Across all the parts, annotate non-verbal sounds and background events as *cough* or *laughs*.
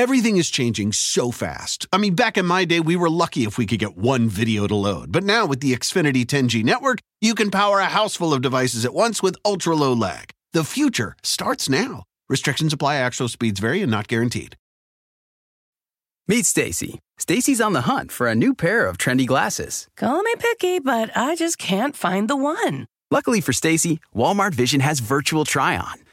Everything is changing so fast. I mean, back in my day, we were lucky if we could get one video to load. But now with the Xfinity 10G network, you can power a house full of devices at once with ultra low lag. The future starts now. Restrictions apply, actual speeds vary and not guaranteed. Meet Stacy. Stacy's on the hunt for a new pair of trendy glasses. Call me picky, but I just can't find the one. Luckily for Stacy, Walmart Vision has virtual try on.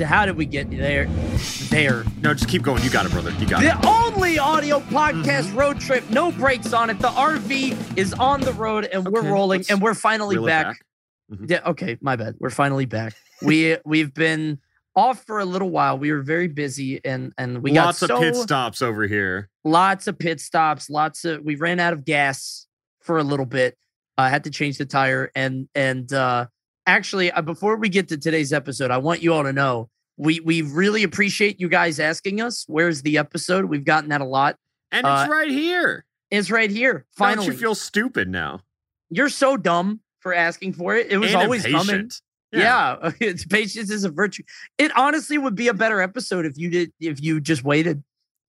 How Did We Get There? There. No, just keep going. You got it, brother. You got it. The only audio podcast Mm-hmm. road trip, no brakes on it. The RV is on the road, and we're Okay, rolling, and we're finally back. back. Mhm. Yeah, okay, my bad. We're finally back. we *laughs* we've been off for a little while. We were very busy, and and we Lots got so of pit stops over here. lots of pit stops. Lots of we ran out of gas for a little bit. I had to change the tire, and and uh actually, uh, before we get to today's episode, I want you all to know we we really appreciate you guys asking us where's the episode. We've gotten that a lot. And Uh, it's right here. It's right here. Finally, Don't you feel stupid now? you're so dumb for asking for it. It was And always coming. impatient. Yeah, *laughs* it's patience is a virtue. It honestly would be a better episode if you did if you just waited.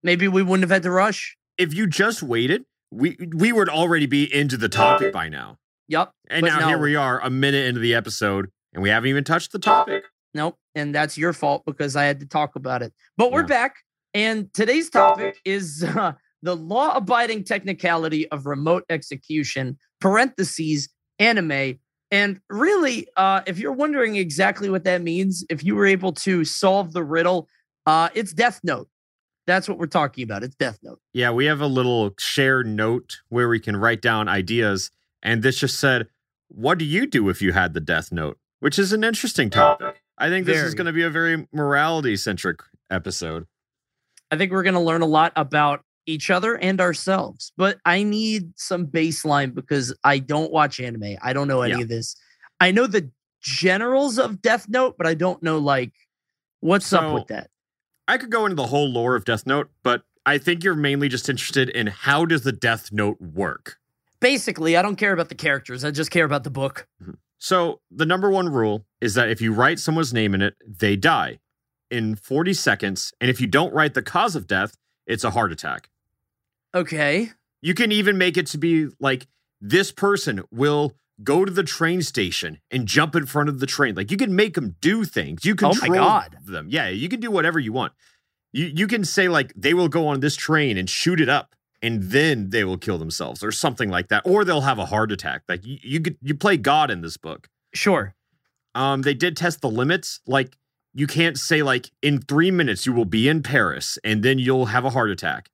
Maybe we wouldn't have had to rush. If you just waited, we we would already be into the topic by now. Yep. And now here we are, a minute into the episode, and we haven't even touched the topic. Nope. And that's your fault because I had to talk about it. But we're Yeah. back. And today's topic is uh, the law abiding technicality of remote execution, parentheses, anime. And really, uh, if you're wondering exactly what that means, if you were able to solve the riddle, uh, it's Death Note. That's what we're talking about. It's Death Note. Yeah, we have a little shared note where we can write down ideas, and this just said, "What do you do if you had the Death Note?" Which is an interesting topic. I think this is going to be a very morality centric episode. I think we're going to learn a lot about each other and ourselves. But I need some baseline because I don't watch anime. I don't know any Yeah. of this. I know the generals of Death Note, but I don't know like what's up with that. I could go into the whole lore of Death Note, but I think you're mainly just interested in how does the Death Note work. Basically, I don't care about the characters. I just care about the book. Mm-hmm. So, the number one rule is that if you write someone's name in it, they die in 40 seconds. And if you don't write the cause of death, it's a heart attack. Okay. You can even make it to be like this person will go to the train station and jump in front of the train. Like you can make them do things. You Oh my control God. them. Yeah, you can do whatever you want. You you can say like they will go on this train and shoot it up and then they will kill themselves or something like that or they'll have a heart attack. Like you you, could, you play God in this book. Sure. Um they did test the limits like you can't say like in 3 minutes you will be in Paris and then you'll have a heart attack.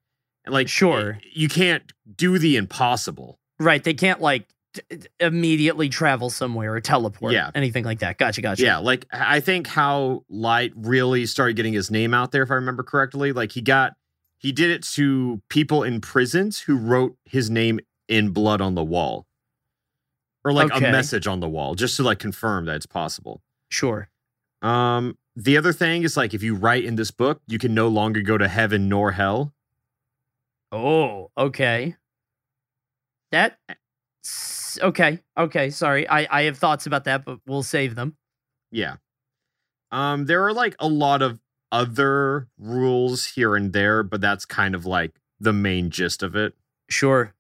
Like Sure. you can't do the impossible. Right. They can't like t- t- immediately travel somewhere or teleport. Yeah. Anything like that. Gotcha. Gotcha. Yeah, like I think how Light really started getting his name out there, if I remember correctly. Like he got, he did it to people in prisons who wrote his name in blood on the wall, or like Okay. a message on the wall, just to like confirm that it's possible. Sure. Um, the other thing is like if you write in this book, you can no longer go to heaven nor hell. Oh, okay. That okay. Okay, sorry. I I have thoughts about that, but we'll save them. Yeah. Um, there are like a lot of other rules here and there, but that's kind of like the main gist of it. Sure.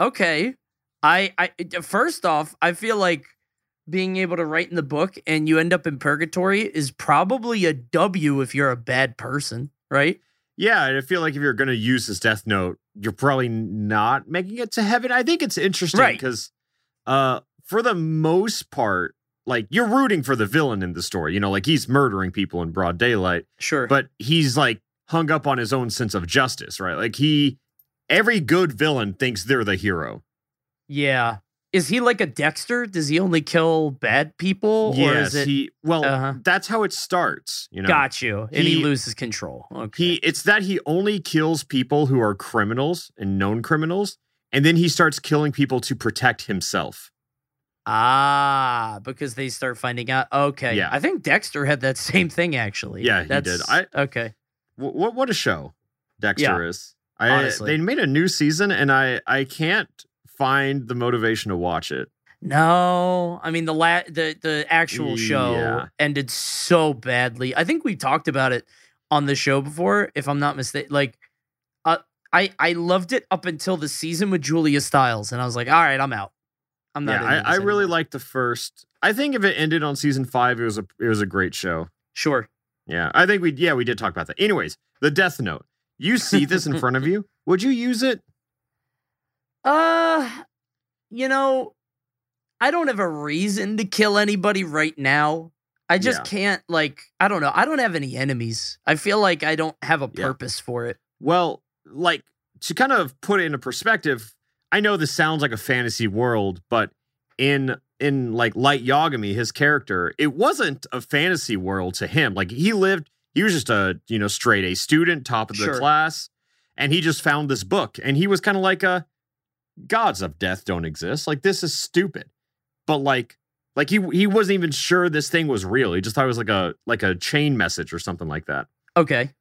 Okay. I I first off, I feel like being able to write in the book and you end up in purgatory is probably a W if you're a bad person, right? Yeah, and I feel like if you're going to use this Death Note, you're probably not making it to heaven. I think it's interesting Right. because, uh, for the most part, like you're rooting for the villain in the story. You know, like he's murdering people in broad daylight, Sure. but he's like hung up on his own sense of justice, right? Like he, every good villain thinks they're the hero. yeah. Is he like a Dexter? Does he only kill bad people? or yes, is it he. Well, Uh-huh. that's how it starts. You know, got you? And he, he- loses control. Okay. He it's that he only kills people who are criminals and known criminals, and then he starts killing people to protect himself. Ah, because they start finding out. Okay. Yeah. I think Dexter had that *laughs* same thing actually. Yeah, he did. I- okay. What what a show Dexter Yeah, is. I honestly. they made a new season and I I can't find the motivation to watch it. No, I mean the la- the the actual show Yeah. ended so badly. I think we talked about it on the show before, if I'm not mistaken. Like, uh, I I loved it up until the season with Julia Stiles, and I was like, all right, I'm out. I'm not. Yeah, I, I really liked the first. I think if it ended on season five, it was a it was a great show. Sure. Yeah, I think we yeah we did talk about that. Anyways, the Death Note. You see this in front of *laughs* you? Would you use it? Uh, you know, I don't have a reason to kill anybody right now. I just Yeah. can't like I don't know. I don't have any enemies. I feel like I don't have a Yeah. purpose for it. Well, like to kind of put it into perspective, I know this sounds like a fantasy world, but in in like Light Yagami, his character, it wasn't a fantasy world to him. Like he lived, he was just a you know straight A student, top of the Sure. class, and he just found this book, and he was kind of like a gods of death don't exist. Like this is stupid, but like. Like he he wasn't even sure this thing was real. He just thought it was like a like a chain message or something like that. Okay.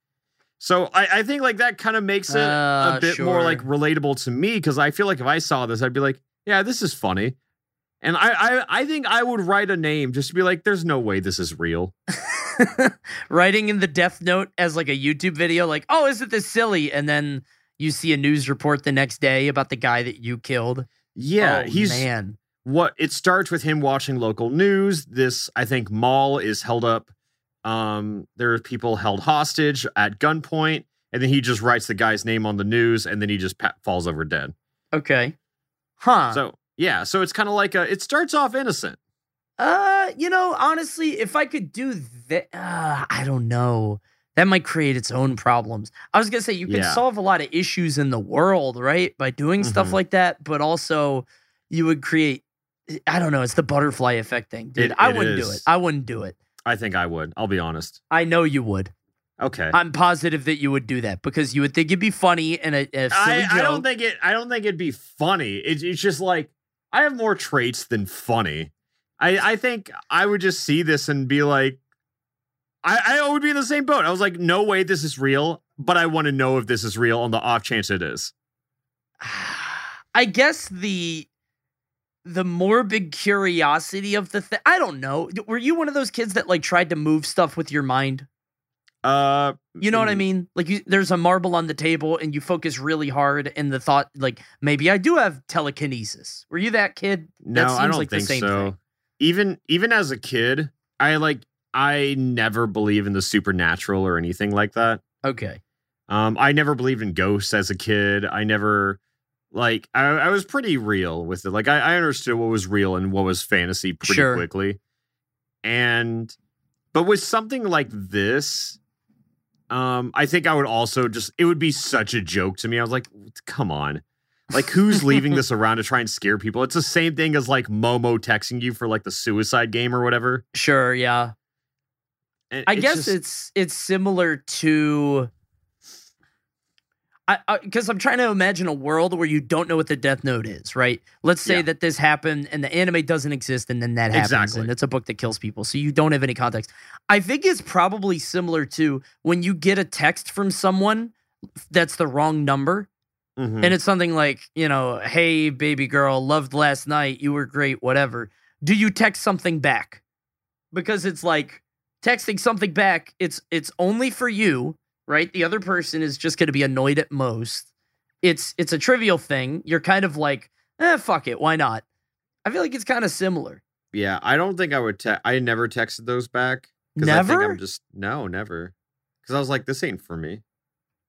So I, I think like that kind of makes it Uh, a bit more like relatable to me because I feel like if I saw this, I'd be like, yeah, this is funny. And I, I I think I would write a name just to be like, there's no way this is real. *laughs* Writing in the death note as like a YouTube video, like, oh, isn't this silly? And then you see a news report the next day about the guy that you killed. Yeah, Oh, he's man. what it starts with him watching local news. This I think mall is held up. Um, there are people held hostage at gunpoint, and then he just writes the guy's name on the news, and then he just pa- falls over dead. Okay. Huh. So yeah, so it's kind of like a. It starts off innocent. Uh, you know, honestly, if I could do that, uh, I don't know. That might create its own problems. I was gonna say you can Yeah. solve a lot of issues in the world, right, by doing stuff Mhm. like that. But also, you would create. I don't know. It's the butterfly effect thing, dude. It- I it wouldn't do it. I wouldn't do it. I think I would. I'll be honest. I know you would. Okay. I'm positive that you would do that because you would think it'd be funny and a, a silly I, joke. I don't think it. I don't think it'd be funny. It's it's just like I have more traits than funny. I I think I would just see this and be like, I I would be in the same boat. I was like, no way, this is real. But I want to know if this is real on the off chance it is. *sighs* I guess the the morbid curiosity of the thing. I don't know. Were you one of those kids that like tried to move stuff with your mind? Uh, You know what I mm, mean? Like you, there's a marble on the table and you focus really hard and the thought like maybe I do have telekinesis. Were you that kid? No, that I don't like the think same so. thing. Even even as a kid, I like I never believe in the supernatural or anything like that. Okay. Um, I never believed in ghosts as a kid. I never like I, I was pretty real with it. Like I, I understood what was real and what was fantasy pretty Sure. quickly. And but with something like this, um, I think I would also just it would be such a joke to me. I was like, come on. Like who's leaving *laughs* this around to try and scare people? It's the same thing as like Momo texting you for like the suicide game or whatever. Sure, yeah. And I it's guess just- it's it's similar to I because I'm trying to imagine a world where you don't know what the Death Note is, right? Let's say Yeah. that this happened and the anime doesn't exist, and then that happens, Exactly. and it's a book that kills people, so you don't have any context. I think it's probably similar to when you get a text from someone that's the wrong number, Mhm. and it's something like, you know, hey, baby girl, loved last night. You were great, whatever. Do you text something back? Because it's like texting something back, it's it's only for you, right? The other person is just gonna be annoyed at most. It's it's a trivial thing. You're kind of like, eh, fuck it, why not? I feel like it's kind of similar. Yeah, I don't think I would. Te- I never texted those back. 'cause I Never? think I'm just no, never. Because I was like, this ain't for me.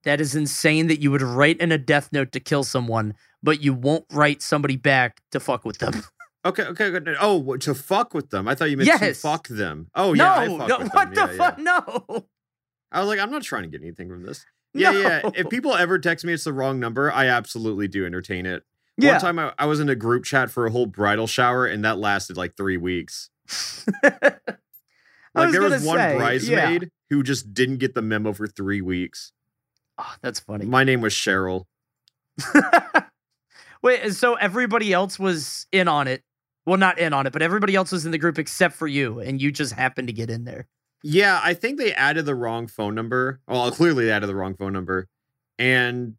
That is insane that you would write in a death note to kill someone, but you won't write somebody back to fuck with them. *laughs* Okay, okay, good. Oh, to fuck with them? I thought you meant to fuck them. Oh yeah, I no, fuck no, what the Yeah, fuck? No. Yeah. I was like, I'm not trying to get anything from this. Yeah, yeah. If people ever text me it's the wrong number, I absolutely do entertain it. Yeah. One time I, I was in a group chat for a whole bridal shower, and that lasted like three weeks. *laughs* Like was there was one say, yeah. bridesmaid who just didn't get the memo for three weeks. Oh, that's funny. My name was Cheryl. *laughs* Wait, so everybody else was in on it, Well, not in on it, but everybody else was in the group except for you, and you just happened to get in there. Yeah, I think they added the wrong phone number. Well, clearly they added the wrong phone number. And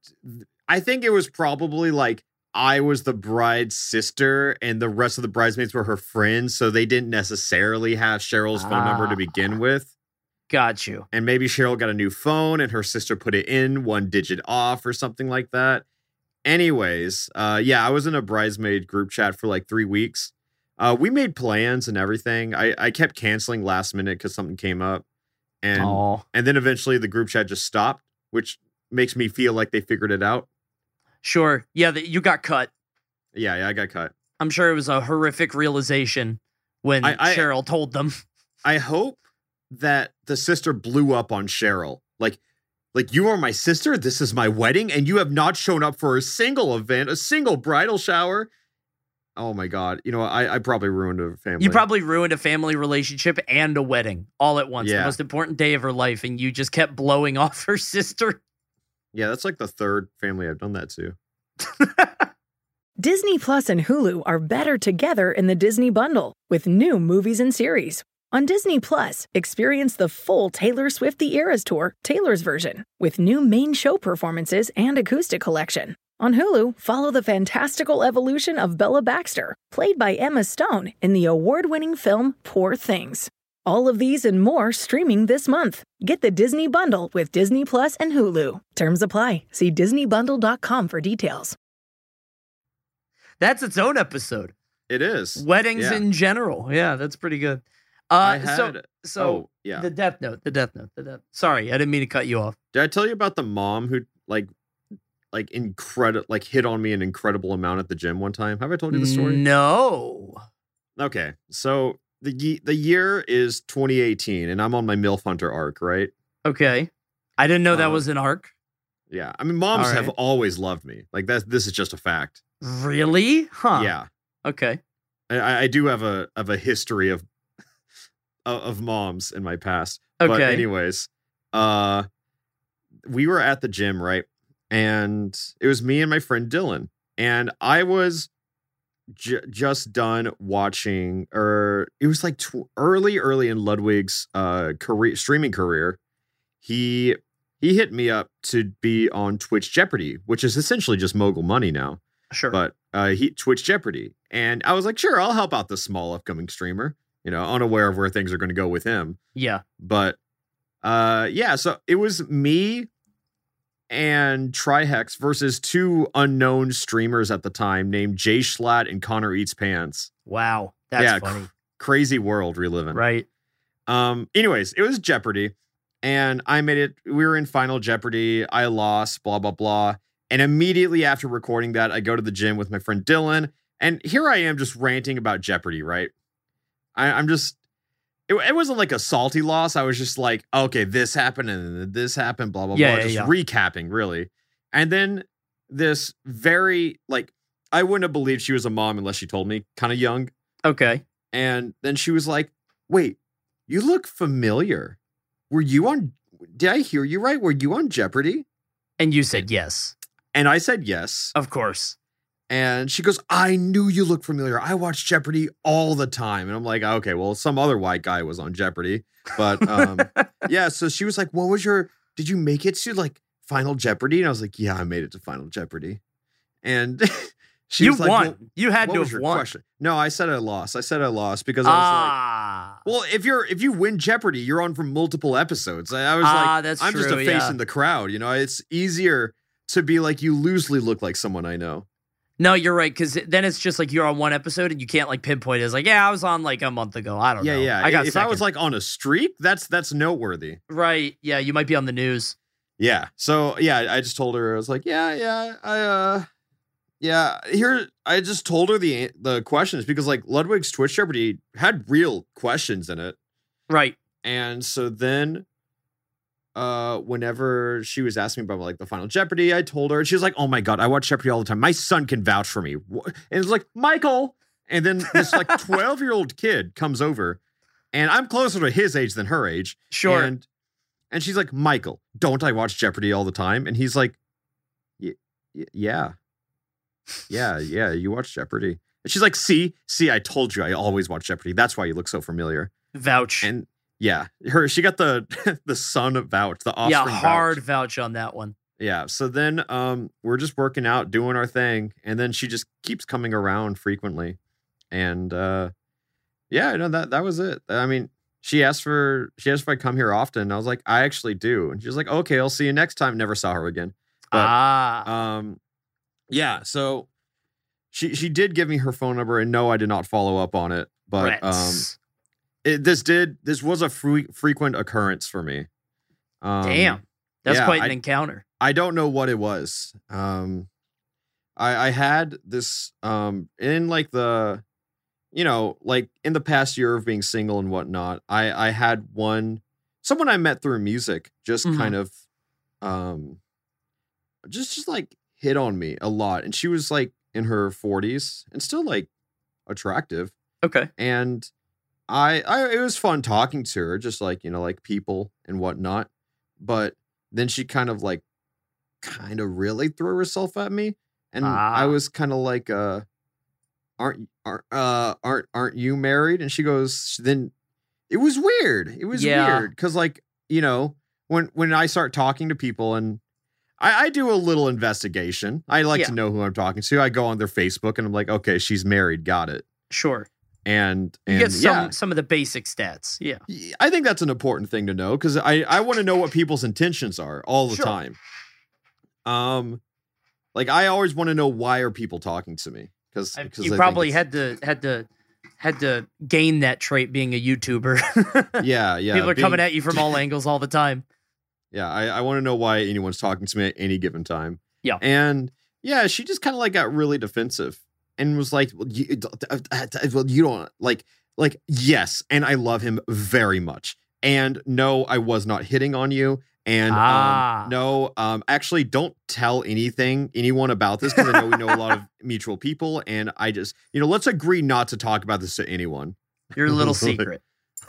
I think it was probably like I was the bride's sister and the rest of the bridesmaids were her friends. So they didn't necessarily have Cheryl's phone number to begin Ah. with. Got you. And maybe Cheryl got a new phone and her sister put it in one digit off or something like that. Anyways, uh, yeah, I was in a bridesmaid group chat for like three weeks. Uh, we made plans and everything. I, I kept canceling last minute because something came up. And and then eventually the group chat just stopped, which makes me feel like they figured it out. sure. Yeah, that you got cut. Yeah, yeah, I got cut. I'm sure it was a horrific realization when I- I- Cheryl told them. *laughs* I hope that the sister blew up on Cheryl. Like, like you are my sister. This is my wedding, and you have not shown up for a single event, a single bridal shower. Oh my god! You know, I, I probably ruined a family. You probably ruined a family relationship and a wedding all at once. The most important day of her life, and you just kept blowing *laughs* off her sister. yeah, that's like the third family I've done that to. *laughs* Disney Plus and Hulu are better together in the Disney Bundle with new movies and series. On Disney Plus, experience the full Taylor Swift The Eras Tour, Taylor's version, with new main show performances and acoustic collection. On Hulu, follow the fantastical evolution of Bella Baxter, played by Emma Stone in the award winning film Poor Things. All of these and more streaming this month. Get the Disney Bundle with Disney Plus and Hulu. Terms apply. See DisneyBundle.com for details. That's its own episode. It is. Weddings Yeah. in general. Yeah, that's pretty good. I Uh, had. so, so oh yeah. the death note, the death note, the death. Sorry, I didn't mean to cut you off. Did I tell you about the mom who like, like incredible, like hit on me an incredible amount at the gym one time? Have I told you the story? No. Okay, so the ye- the year is 2018, and I'm on my MILF Hunter arc, right? Okay. I didn't know that Uh, was an arc. Yeah, I mean, moms All have always loved me. Like that. This is just a fact. Really? Huh. Yeah, Okay. I, I do have a of a history of of moms in my past. But Okay. anyways, uh, we were at the gym, right? And it was me and my friend Dylan, and I was j- just done watching, or it was like tw- early, early in Ludwig's uh career streaming career. He he hit me up to be on Twitch Jeopardy, which is essentially just mogul money now Sure. but uh, he Twitch Jeopardy, and I was like, sure, I'll help out the small upcoming streamer. You know, unaware of where things are going to go with him, yeah. but uh, yeah. So it was me and Trihex versus two unknown streamers at the time named Jay Schlatt and Connor Eats Pants. Wow. That's Yeah, funny. Crazy world we live in. Right. Um, anyways, it was Jeopardy, and I made it. We were in Final Jeopardy. I lost, blah, blah, blah. And immediately after recording that, I go to the gym with my friend Dylan, and here I am just ranting about Jeopardy, right? I, I'm just, it, it wasn't like a salty loss. I was just like, okay, this happened and this happened, blah, blah, Yeah, blah. yeah, just yeah. recapping, really. And then this very, like, I wouldn't have believed she was a mom unless she told me, kind of young. Okay. And then she was like, wait, you look familiar. Were you on, did I hear you right? Were you on Jeopardy? And you said yes. And I said yes. Of course. And she goes, I knew you looked familiar. I watch Jeopardy all the time. And I'm like, okay, well, some other white guy was on Jeopardy. But um, *laughs* yeah, so she was like, what was your, did you make it to like Final Jeopardy? And I was like, yeah, I made it to Final Jeopardy. And *laughs* she you was like, won. well, you had to have won. question? No, I said I lost. I said I lost because I was like, Ah. Well, if you're if you win Jeopardy, you're on for multiple episodes. I, I was Ah, like, that's I'm just a face yeah. in the crowd. You know, it's easier to be like you loosely look like someone I know. No, you're right. Because then it's just like you're on one episode and you can't like pinpoint it. It's like, yeah, I was on like a month ago. I don't Yeah, know. yeah. I got if I was like on a streak, that's that's noteworthy. right. Yeah, you might be on the news. Yeah. So yeah, I just told her I was like, yeah, yeah, I uh, yeah. Here, I just told her the the questions because like Ludwig's Twitch Jeopardy had real questions in it. Right. And so then uh whenever she was asking me about like the final Jeopardy, I told her, she was like, Oh my god, I watch Jeopardy all the time. My son can vouch for me. And it's like, Michael. And then this like *laughs* 12-year-old kid comes over, and I'm closer to his age than her age. Sure. And and she's like, Michael, don't I watch Jeopardy all the time? And he's like, "Y- y- Yeah. Yeah, yeah, you watch Jeopardy. And she's like, see, see, I told you I always watch Jeopardy. That's why you look so familiar. Vouch. And yeah, her she got the *laughs* the son of vouch, the offspring yeah, hard vouch on that one. Yeah. So then um we're just working out, doing our thing, and then she just keeps coming around frequently. And uh yeah, no, that that was it. I mean, she asked for she asked if I come here often. I was like, I actually do. And she was like, okay, I'll see you next time. Never saw her again. But ah, um yeah, so she she did give me her phone number and no, I did not follow up on it. But um Rats. It, this did this was a fre- frequent occurrence for me. Um, Damn, that's yeah, quite an I- encounter. I don't know what it was. Um, I I had this um in like the, you know, like in the past year of being single and whatnot. I I had one someone I met through music just Mhm. kind of, um, just just like hit on me a lot, and she was like in her forties and still like attractive Okay. and I, I it was fun talking to her just like you know like people and whatnot but then she kind of like kind of really threw herself at me and i Ah. was kind of like uh aren't aren't uh aren't aren't you married and she goes then it was weird it was Yeah. weird because like you know when when i start talking to people and I, I do a little investigation. I like Yeah. to know who I'm talking to. I go on their Facebook and I'm like, okay, she's married. Got it. Sure. And You get some yeah, some of the basic stats. Yeah. I think that's an important thing to know because I I want to know what people's intentions are all the Sure. time. Um, like I always want to know why are people talking to me because I- you probably had to had to had to gain that trait being a YouTuber. *laughs* yeah yeah People are coming at you from all *laughs* angles all the time. yeah I I want to know why anyone's talking to me at any given time Yeah. and yeah she just kind of like got really defensive and was like well you, well, you don't like like yes and I love him very much and no I was not hitting on you and Ah. um, no um actually don't tell anything anyone about this because I know we know a lot of *laughs* mutual people and I just you know let's agree not to talk about this to anyone Your little *laughs* secret.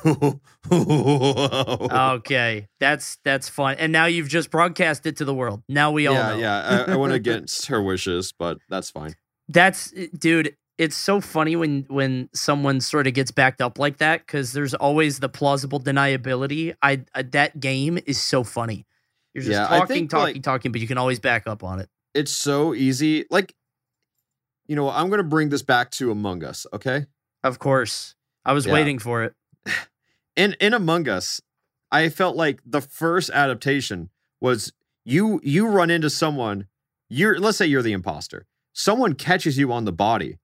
*laughs* Okay. That's that's fun. And now you've just broadcast it to the world. Now we all yeah know. yeah I, I went against her wishes but that's fine That's eh, dude, it's so funny when when someone sort of gets backed up like that cuz there's always the plausible deniability. I, I that game is so funny. You're just Yeah, talking think, talking like- talking but you can always back up on it. it's so easy like you know i'm gonna bring this back to among us okay Of course. I was Yeah. waiting for it. *sighs* in in among us i felt like the first adaptation was you you run into someone you're let's say you're the imposter someone catches you on the body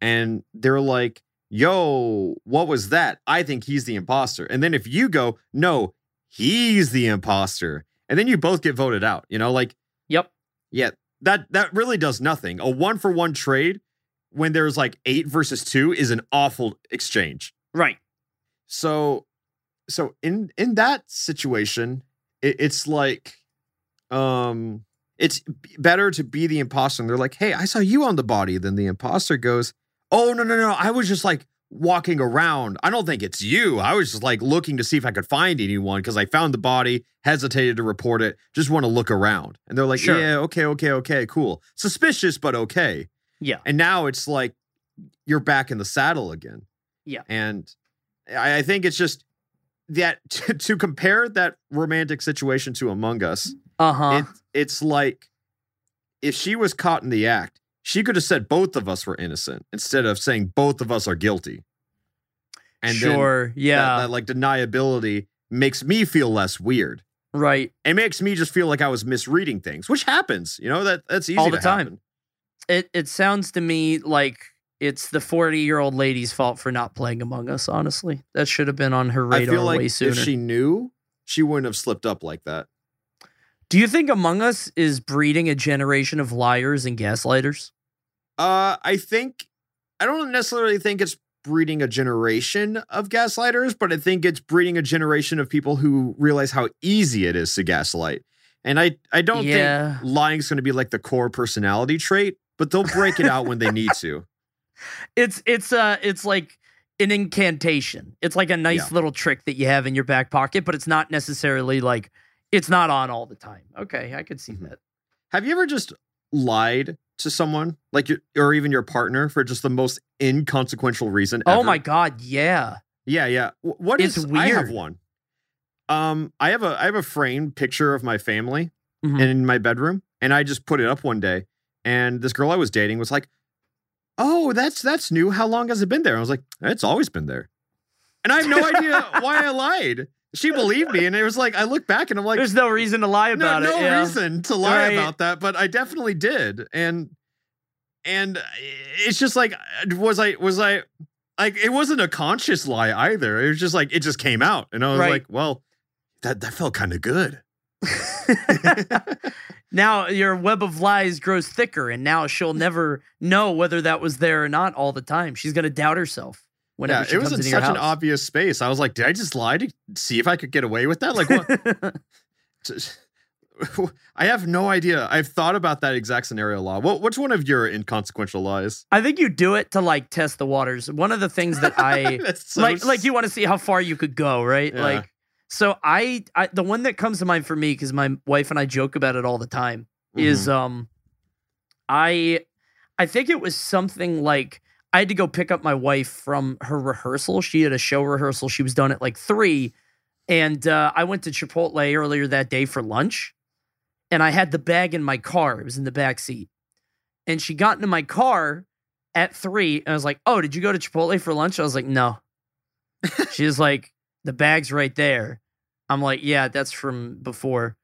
and they're like yo what was that? I think he's the imposter. And then if you go no he's the imposter. And then you both get voted out you know like Yep. yeah that that really does nothing. A one for one trade when there's like eight versus two is an awful exchange. Right. so so in in that situation it, it's like um it's better to be the imposter and they're like hey i saw you on the body then the imposter goes oh no no no i was just like walking around i don't think it's you i was just like looking to see if i could find anyone because i found the body hesitated to report it just want to look around and they're like Sure. yeah okay okay okay cool suspicious but okay Yeah. and now it's like you're back in the saddle again. Yeah. And I, I think it's just that *laughs* to, to compare that romantic situation to Among Us, Uh-huh. it, it's like if she was caught in the act, she could have said both of us were innocent instead of saying both of us are guilty. And sure. that- yeah. that, like deniability makes me feel less weird. right. It makes me just feel like I was misreading things, which happens. You know that that's easy All the to time. happen. It it sounds to me like it's the 40-year-old lady's fault for not playing Among Us, honestly. That should have been on her I radar feel like way sooner. if she knew, she wouldn't have slipped up like that. Do you think Among Us is breeding a generation of liars and gaslighters? Uh, I think I don't necessarily think it's breeding a generation of gaslighters, but I think it's breeding a generation of people who realize how easy it is to gaslight. And I, I don't Yeah. think lying's going to be like the core personality trait, but they'll break it out when they need to. *laughs* It's it's uh it's like an incantation. It's like a nice Yeah. little trick that you have in your back pocket, but it's not necessarily like it's not on all the time. Okay, I could see Mhm. that. Have you ever just lied to someone, like your, or even your partner, for just the most inconsequential reason? Oh my god, yeah. Yeah, yeah. Wh- What It's is? I have one. Um, I have a I have a framed picture of my family Mhm. in my bedroom, and I just put it up one day, and this girl I was dating was like, "Oh, that's that's new. How long has it been there?" I was like, "It's always been there," and I have no idea why I *laughs* lied. She believed me, and it was like I look back and I'm like, There's no reason to lie about no it. yeah. reason to lie Right. about that, but I definitely did. And and it's just like was I was I like it wasn't a conscious lie either. It was just like it just came out. And I was Right. like, well, that that felt kind of good. *laughs* *laughs* now your web of lies grows thicker, and now she'll never know whether that was there or not all the time. She's gonna doubt herself whenever yeah, it was in such an obvious space. I was like, did I just lie to see if I could get away with that? Like what? *laughs* *laughs* I have no idea. I've thought about that exact scenario a lot. What, which one of your inconsequential lies? I think you do it to like test the waters. One of the things that I *laughs* so like, like you want to see how far you could go, right? Yeah. Like, so I, I, the one that comes to mind for me because my wife and I joke about it all the time is, Mm-hmm. um, I, I think it was something like I had to go pick up my wife from her rehearsal. She had a show rehearsal. She was done at like three, and uh, I went to Chipotle earlier that day for lunch, and I had the bag in my car. It was in the back seat, and she got into my car at three, and I was like, "Oh, did you go to Chipotle for lunch?" I was like, "No." *laughs* She's like, "The bag's right there." I'm like, "Yeah, that's from before."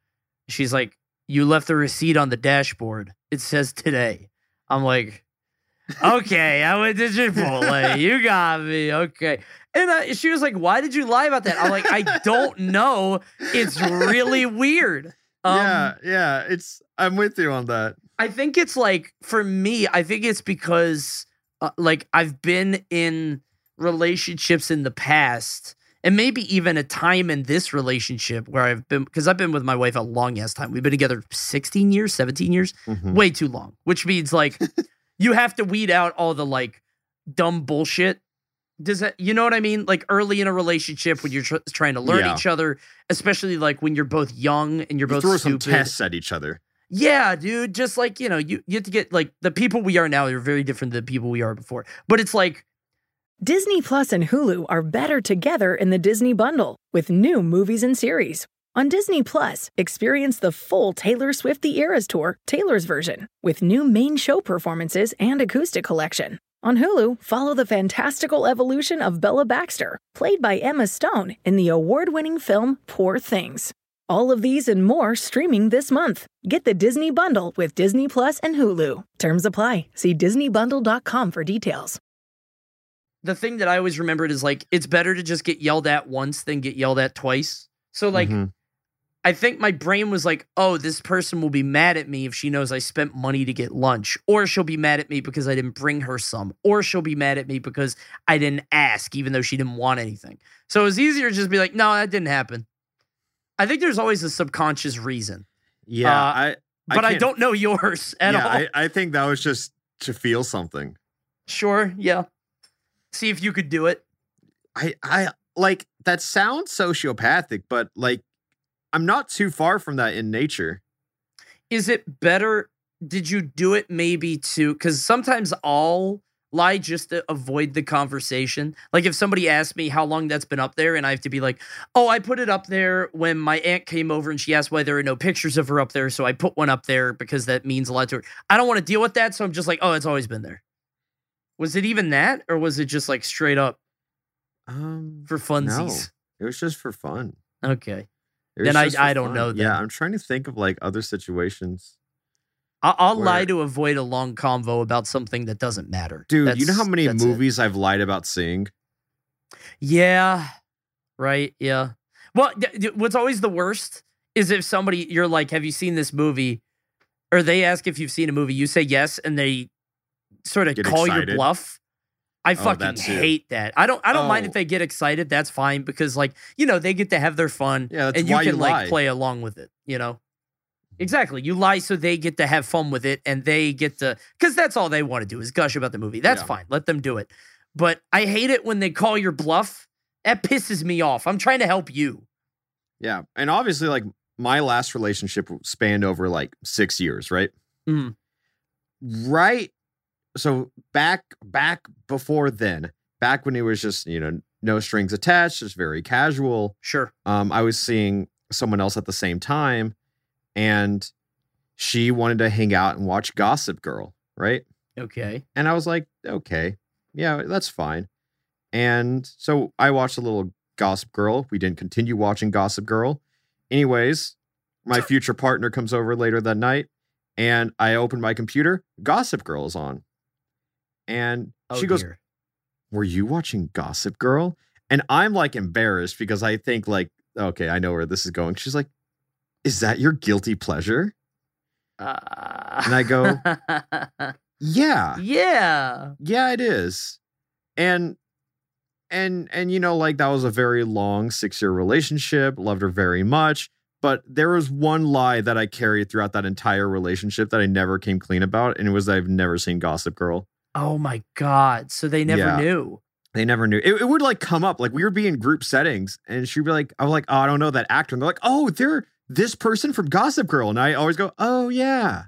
She's like, "You left the receipt on the dashboard. It says today." I'm like, "Okay, I went to Chipotle. You got me. Okay." And uh, she was like, "Why did you lie about that?" I'm like, "I don't know. It's really weird." *laughs* Um, yeah, yeah. It's I'm with you on that. I think it's like for me, I think it's because uh, like I've been in relationships in the past and maybe even a time in this relationship where I've been because I've been with my wife a long ass time. We've been together 16 years, 17 years, Mhm. way too long, which means like you have to weed out all the like dumb bullshit. Does that, you know what I mean? Like early in a relationship when you're tr- trying to learn Yeah. each other, especially like when you're both young and you're You both throw some tests at each other. Yeah, dude. Just like, you know, you, you have to get like the people we are now are very different than the people we are before. But it's like, Disney Plus and Hulu are better together in the Disney bundle with new movies and series. On Disney Plus, experience the full Taylor Swift The Eras Tour, Taylor's version, with new main show performances and acoustic collection. On Hulu, follow the fantastical evolution of Bella Baxter, played by Emma Stone in the award winning film Poor Things. All of these and more streaming this month. Get the Disney Bundle with Disney Plus and Hulu. Terms apply. See DisneyBundle.com for details. the thing that I always remembered is like, it's better to just get yelled at once than get yelled at twice. So, like, Mhm. I think my brain was like, oh, this person will be mad at me if she knows I spent money to get lunch, or she'll be mad at me because I didn't bring her some, or she'll be mad at me because I didn't ask, even though she didn't want anything. So it was easier to just be like, no, that didn't happen. I think there's always a subconscious reason, yeah, Uh, I. but I, don't know yours *laughs* at yeah, all. I, I think that was just to feel something. sure, yeah. See if you could do it. I I like that sounds sociopathic, but like I'm not too far from that in nature. is it better did you do it maybe to because sometimes i'll lie just to avoid the conversation. Like if somebody asks me how long that's been up there and i have to be like oh i put it up there when my aunt came over and she asked why there are no pictures of her up there so i put one up there because that means a lot to her. I don't want to deal with that so i'm just like oh it's always been there. Was it even that or was it just like straight up Um, for funsies? It was just for fun. okay Then I- I don't fun. know Yeah. I'm trying to think of like other situations. I- i'll lie to avoid a long convo about something that doesn't matter Dude, you know how many that's it. movies I've lied about seeing? Yeah. Right. Yeah. Well, th- what's always the worst is if somebody, you're like, have you seen this movie? Or they ask if you've seen a movie, you say yes, and they sort of Get call your bluff. I Oh, fucking too. hate that. I don't. I don't mind Oh. if they get excited. That's fine because, like, you know, they get to have their fun, Yeah, that's and you can you like play along with it. You know, exactly. You lie so they get to have fun with it, and they get to because that's all they want to do is gush about the movie. That's Yeah. fine. Let them do it. But I hate it when they call your bluff. That pisses me off. I'm trying to help you. Yeah, and obviously, like my last relationship spanned over like six years, right? Mhm. right so back back before then back when it was just you know no strings attached just very casual Sure. um i was seeing someone else at the same time and she wanted to hang out and watch gossip girl right? Okay. and i was like okay. Yeah that's fine. And so i watched a little gossip girl. We didn't continue watching gossip girl. Anyways my future partner comes over later that night and i open my computer gossip girl is on and Oh, she goes dear. were you watching Gossip Girl? And I'm like embarrassed because I think like, okay, I know where this is going. She's like, is that your guilty pleasure? Uh, And I go, *laughs* Yeah, yeah. yeah, it is. And and and you know, like that was a very long six year relationship. Loved her very much. But there was one lie that I carried throughout that entire relationship that I never came clean about, and it was that I've never seen Gossip Girl. Oh my God. So they never Yeah. knew. They never knew. It, it would like come up like we would be in group settings, and she'd be like, "I was like, oh, I don't know that actor." And they're like, "Oh, they're this person from Gossip Girl," and I always go, "Oh yeah."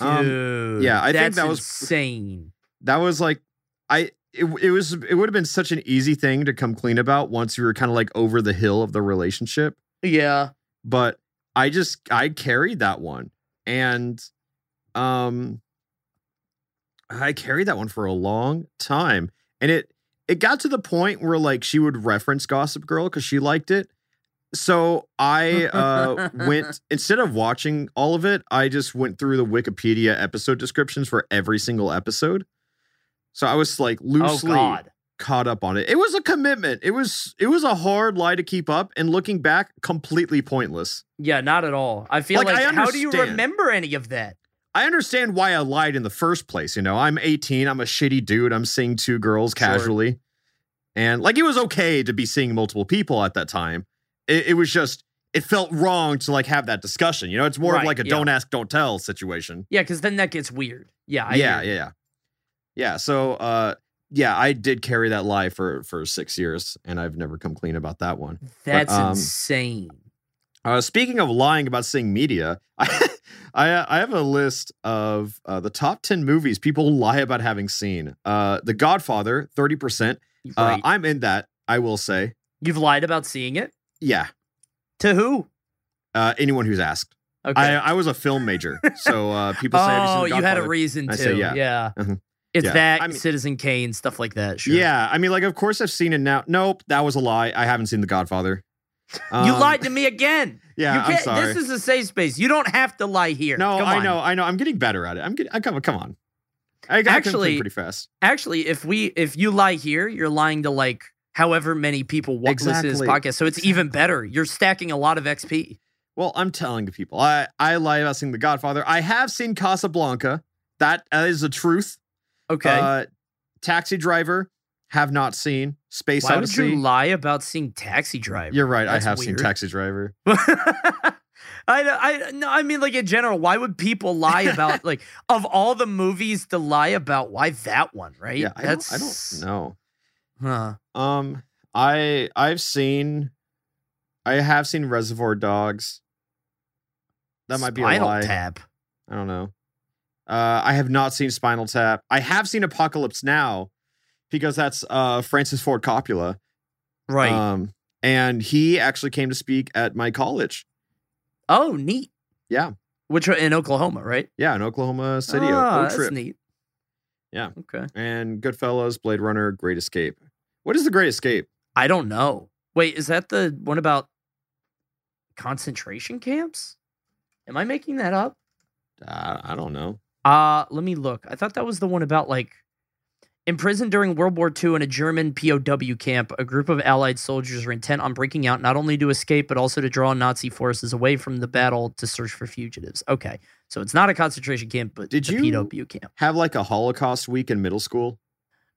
Um, Dude. yeah, I think that was- insane. That was like, I it, it was it would have been such an easy thing to come clean about once we were kind of like over the hill of the relationship, Yeah. but I just I carried that one, and um, I carried that one for a long time, and it it got to the point where like she would reference Gossip Girl because she liked it. So I uh, went *laughs* instead of watching all of it, I just went through the Wikipedia episode descriptions for every single episode. So I was like Oh loosely God. caught up on it. It was a commitment. It was it was a hard lie to keep up, and looking back, completely pointless. Yeah, not at all. I feel Like, like, I how do you remember any of that? I understand why I lied in the first place. You know, I'm 18. I'm a shitty dude. I'm seeing two girls Sure. casually. And like, it was okay to be seeing multiple people at that time. It, it was just, it felt wrong to like have that discussion. You know, it's more Right, of like a yeah. don't ask, don't tell situation. Yeah, because then that gets weird. Yeah. I yeah, yeah, yeah. Yeah. So, uh, yeah, I did carry that lie for for six years, and I've never come clean about that one. That's um, insane. Uh, speaking of lying about seeing media, *laughs* I I, I have a list of uh, the top ten movies people lie about having seen. Uh, The Godfather, thirty percent. Uh, Right. I'm in that. I will say, You've lied about seeing it? yeah. To who? Uh, anyone who's asked, Okay. I I was a film major, so uh, *laughs* people say, you oh, The you had a Godfather?" reason I to. say yeah. Yeah. Mhm. It's Yeah. that, I mean- Citizen Kane, stuff like that. Sure. Yeah, I mean, like, of course I've seen it now. Nope, that was a lie. I haven't seen The Godfather. You Um, lied to me again. *laughs* Yeah, you I'm sorry. This is a safe space. You don't have to lie here. no, Come I on. know, I know. I'm getting better at it. I'm getting. I come, come on. I, I Actually- pretty fast. Actually, if we if you lie here, you're lying to like however many people wa- listen to this podcast. So it's even better. You're stacking a lot of XP. Well, I'm telling the people, I I lie about seeing The Godfather. I have seen Casablanca. That is uh, the truth. Okay. Uh, Taxi Driver, have not seen. Space Why would Odyssey. you lie about seeing Taxi Driver? You're right. That's I have seen. Taxi Driver. *laughs* I, I no, I mean like in general, why would people lie about *laughs* like of all the movies to lie about? Why that one? Right? Yeah, I don't, I don't know. Huh. Um, I I've seen, I have seen Reservoir Dogs. That might be a lie. Tap. I don't know. Uh, I have not seen Spinal Tap. I have seen Apocalypse Now, because that's uh Francis Ford Coppola. Right. Um, and he actually came to speak at my college. oh, neat. Yeah. Which in Oklahoma, right? Yeah, in Oklahoma City. Oh, that's trip. neat. Yeah. Okay. And Goodfellas, Blade Runner, Great Escape. What is the Great Escape? I don't know. Wait, is that the one about concentration camps? Am I making that up? Uh, I don't know. Uh, let me look. I thought that was the one about like imprisoned during World War II in a German POW camp. A group of Allied soldiers were intent on breaking out not only to escape but also to draw Nazi forces away from the battle to search for fugitives. Okay, so it's not a concentration camp, but Did you- POW camp. Have like a Holocaust week in middle school?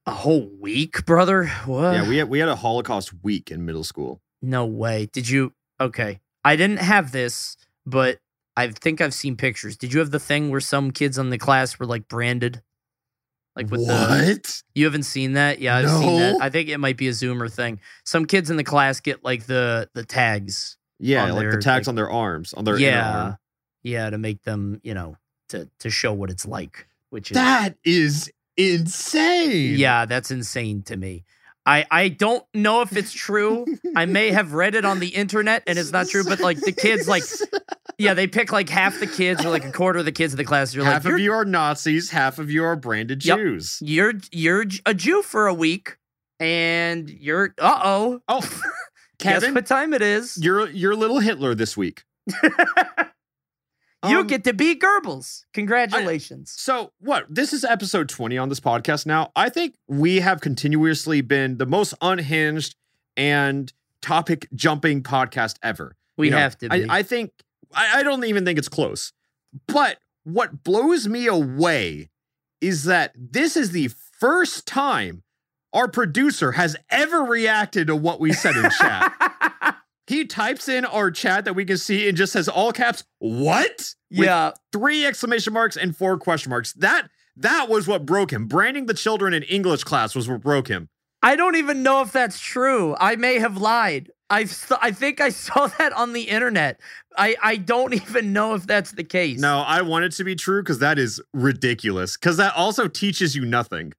A whole week, brother? What? yeah, we had we had a Holocaust week in middle school. No way. Did you? Okay. I didn't have this, but I think I've seen pictures. Did you have the thing where some kids on the class were like branded? Like with the. what? You haven't seen that? Yeah, I've seen that. I think it might be a Zoomer thing. Some kids in the class get like the the tags. Yeah, like the tags like- on their arms, on their yeah. arm. Yeah, to make them, you know, to to show what it's like, which is That is insane. yeah, that's insane to me. I I don't know if it's true. I may have read it on the internet and it's not true, but like the kids like *laughs* yeah, they pick like half the kids or like a quarter of the kids in the class. You're half like, of you're, Nazis, half of you are branded Yep. Jews. you're you're a Jew for a week, and you're uh oh. Oh, *laughs* Guess Kevin, what time it is? you're you're little Hitler this week. *laughs* you Um, get to be Goebbels. Congratulations. So, what? This is episode 20 on this podcast now. I think we have continuously been the most unhinged and topic jumping podcast ever. we You know, have to be. I, I think, I, I don't even think it's close. But what blows me away is that this is the first time our producer has ever reacted to what we said in *laughs* chat. He types in our chat that we can see and just says all caps, what? With yeah. three exclamation marks and four question marks. That that was what broke him. Branding the children in English class was what broke him. I don't even know if that's true. I may have lied. I st- I think I *laughs* saw that on the internet. I I don't *laughs* even know if that's the case. No, I want it to be true because that is ridiculous. Because that also teaches you nothing.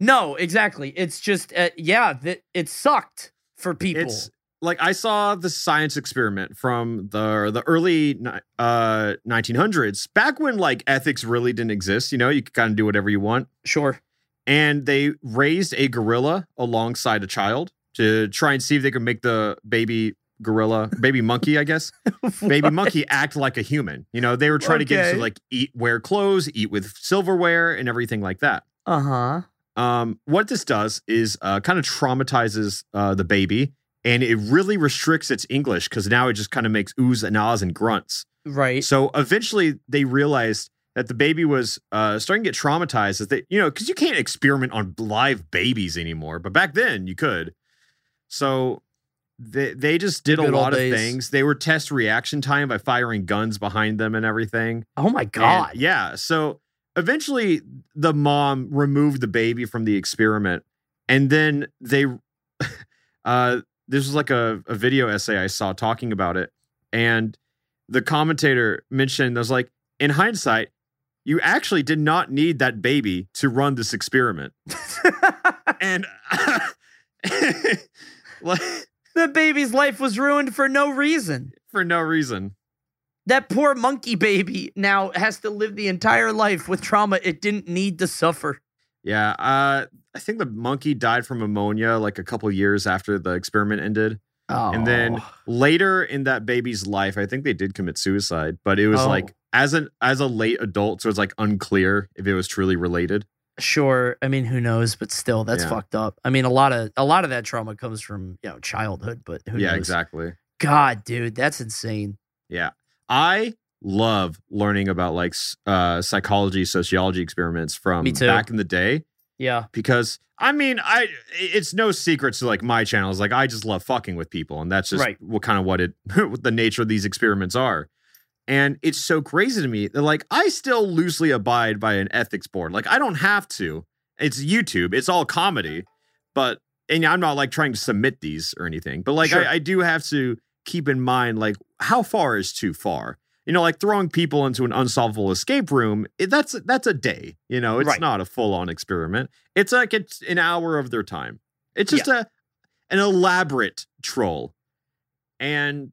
No, exactly. It's just uh, yeah, that it sucked for people. It's like I saw the science experiment from the the early uh 1900s, back when like ethics really didn't exist. You know, you could kind of do whatever you want. sure. and they raised a gorilla alongside a child to try and see if they could make the baby gorilla, baby monkey, I guess, *laughs* baby monkey act like a human. You know, they were trying to get it to like eat, wear clothes, eat with silverware, and everything like that. Uh huh. Um, what this does is uh, kind of traumatizes uh, the baby, and it really restricts its English because now it just kind of makes oohs and ahs and grunts. Right. So eventually they realized that the baby was uh, starting to get traumatized. That they, you know, because you can't experiment on live babies anymore, but back then you could. So they they just did a Good old lot of days. things. They were test reaction time by firing guns behind them and everything. oh my And, god. yeah. So eventually the mom removed the baby from the experiment, and then they, *laughs* uh, this was like a, a video essay I saw talking about it, and the commentator mentioned, I was like, in hindsight, you actually did not need that baby to run this experiment. *laughs* And *laughs* like *laughs* the baby's life was ruined for no reason. for no reason. That poor monkey baby now has to live the entire life with trauma it didn't need to suffer. Yeah, uh, I think the monkey died from pneumonia like a couple years after the experiment ended. Oh. And then later in that baby's life, I think they did commit suicide, but it was Oh. like as an as a late adult, so it's like unclear if it was truly related. Sure, I mean, who knows? But still, that's Yeah. fucked up. I mean, a lot of a lot of that trauma comes from you know childhood, but who yeah, knows? exactly. God, dude, that's insane. Yeah. I love learning about like uh psychology, sociology experiments from back in the day Yeah, because I mean, I it's no secret to like my channel is like I just love fucking with people and that's just Right. what kind of what it *laughs* what the nature of these experiments are. And it's so crazy to me that like I still loosely abide by an ethics board. Like I don't have to. It's YouTube. It's all comedy. But and I'm not like trying to submit these or anything. But like Sure. I, I do have to keep in mind like how far is too far. You know, like throwing people into an unsolvable escape room, it, that's that's a day. You know, it's Right. not a full on experiment. It's like it's an hour of their time. It's just a an elaborate troll. And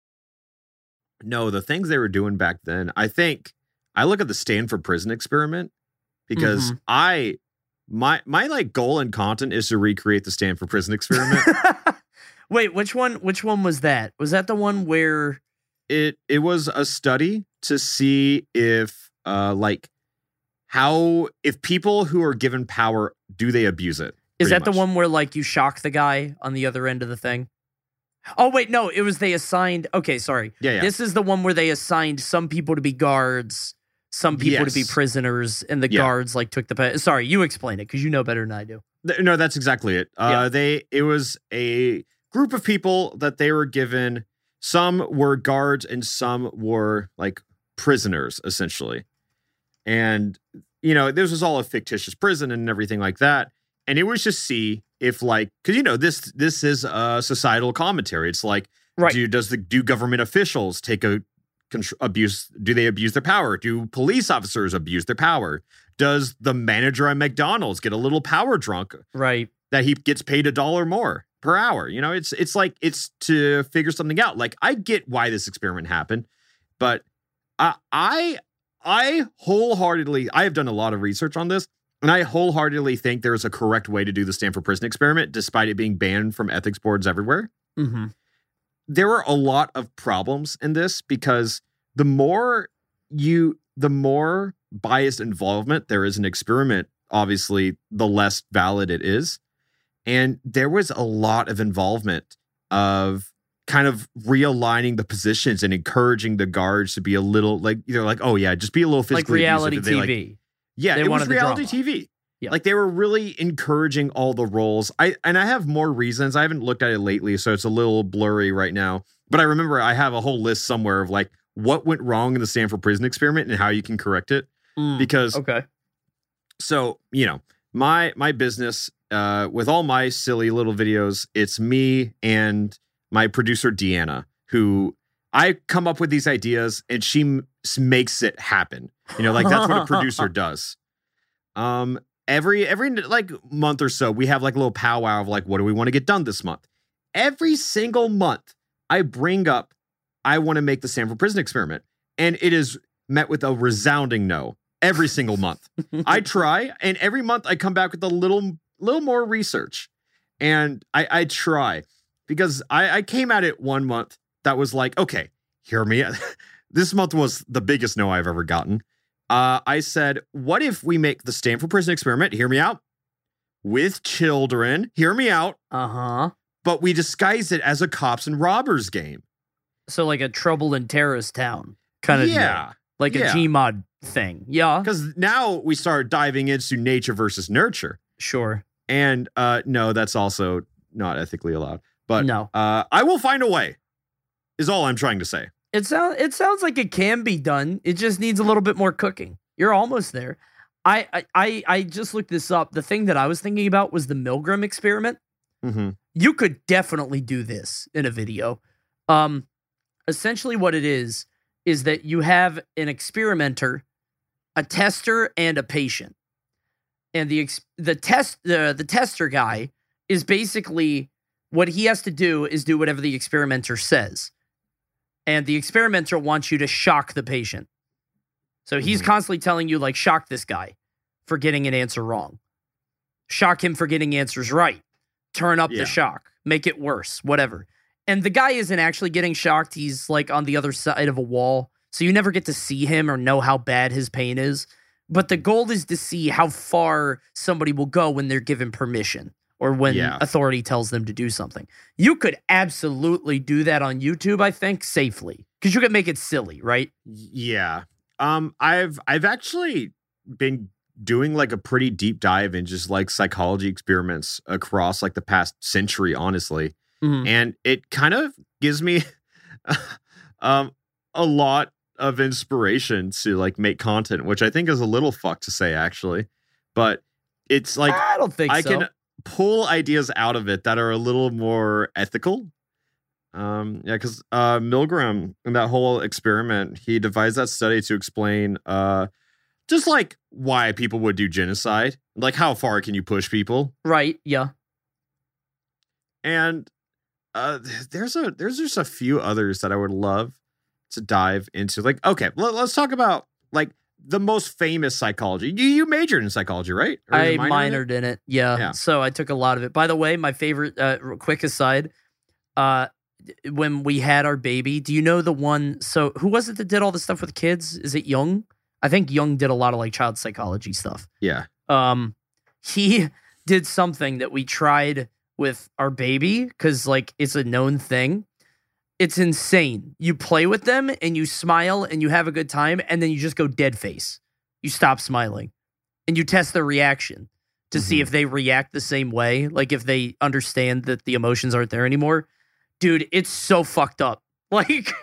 No, the things they were doing back then, I think I look at the Stanford prison experiment because I my my like goal and content is to recreate the Stanford prison experiment. *laughs* Wait, which one? Which one was that? Was that the one where? it it was a study to see if uh like how if people who are given power do they abuse it Is that the one where like you shock the guy on the other end of the thing? Oh wait, no, it was they assigned. Okay, sorry. yeah yeah This is the one where they assigned some people to be guards some people to be prisoners, and the Yeah. guards like took the. Pa- Sorry, you explain it because you know better than I do. No, that's exactly it. Uh, Yeah. They it was a group of people that they were given. Some were guards and some were like prisoners, essentially. And you know, this was all a fictitious prison and everything like that. And it was just see if like because you know this this is a societal commentary. It's like Right. do does the do government officials take a abuse do they abuse their power do police officers abuse their power does the manager at mcdonald's get a little power drunk Right. that he gets paid a dollar more per hour you know it's it's like it's to figure something out like i get why this experiment happened but i i i wholeheartedly i have done a lot of research on this and i wholeheartedly think there's a correct way to do the stanford prison experiment despite it being banned from ethics boards everywhere Mm-hmm. there were a lot of problems in this because the more you the more biased involvement there is in an experiment obviously the less valid it is and there was a lot of involvement of kind of realigning the positions and encouraging the guards to be a little like they're like oh yeah just be a little Like physically abusive. reality they, like, TV. Yeah, They it was reality. TV. Yeah. Like they were really encouraging all the roles. I and I have more reasons. I haven't looked at it lately, so it's a little blurry right now. But I remember I have a whole list somewhere of like what went wrong in the Stanford Prison Experiment and how you can correct it. Mm, Because okay. so you know my my business uh, with all my silly little videos, it's me and my producer Deanna who. I come up with these ideas and she m- makes it happen. You know, like that's what a producer *laughs* does. Um, every every like month or so, we have like a little powwow of like, what do we want to get done this month? Every single month, I bring up, I want to make the Stanford Prison Experiment, and it is met with a resounding no every single month. I *laughs* try, and every month I come back with a little little more research, and I I try because I I came at it one month that was like, okay, hear me. *laughs* this month was the biggest no I've ever gotten. Uh, I said, what if we make the Stanford Prison Experiment? Hear me out. With children, hear me out, Uh huh. but we disguise it as a cops and robbers game. So like a trouble in terrorist town kind of yeah, like yeah. a Gmod thing. Yeah, because now we start diving into nature versus nurture, sure. and uh, no, that's also not ethically allowed. But no, uh, I will find a way. Is all I'm trying to say. It sounds it sounds like it can be done. It just needs a little bit more cooking. You're almost there. I I I, I just looked this up. The thing that I was thinking about was the Milgram experiment. Mm-hmm. you could definitely do this in a video. Um, essentially, what it is is that you have an experimenter, a tester, and a patient. And the ex- the test the the tester guy is basically what he has to do is do whatever the experimenter says, and the experimenter wants you to shock the patient. So he's Mhm. constantly telling you like shock this guy for getting an answer wrong, shock him for getting answers right turn up Yeah. the shock, make it worse, whatever. And the guy isn't actually getting shocked. He's like on the other side of a wall. So you never get to see him or know how bad his pain is. But the goal is to see how far somebody will go when they're given permission or when Yeah. authority tells them to do something. You could absolutely do that on YouTube, I think, safely. Because you could make it silly, right? Yeah. Um I've I've actually been doing like a pretty deep dive in just like psychology experiments across like the past century honestly. Mhm. And it kind of gives me *laughs* um a lot of inspiration to like make content, which I think is a little fucked to say actually. But it's like I don't think I so. can pull ideas out of it that are a little more ethical. Um, yeah, because uh, Milgram in that whole experiment, he devised that study to explain uh, just like why people would do genocide, like how far can you push people, right. Yeah. and uh, there's a there's just a few others that I would love to dive into. Like, okay, let, us talk about like the most famous psychology. You you majored in psychology, right? Or I minored in it? in it. Yeah. Yeah. So I took a lot of it. By the way, my favorite, uh, quick aside, uh, when we had our baby, do you know the one? So who was it that did all the stuff with kids? Is it Young? I think Young did a lot of like child psychology stuff. Yeah. Um, he did something that we tried with our baby because like it's a known thing. It's insane. You play with them and you smile and you have a good time, and then you just go dead face. You stop smiling and you test their reaction to see Mhm. if they react the same way, like if they understand that the emotions aren't there anymore. Dude, it's so fucked up. *laughs* Like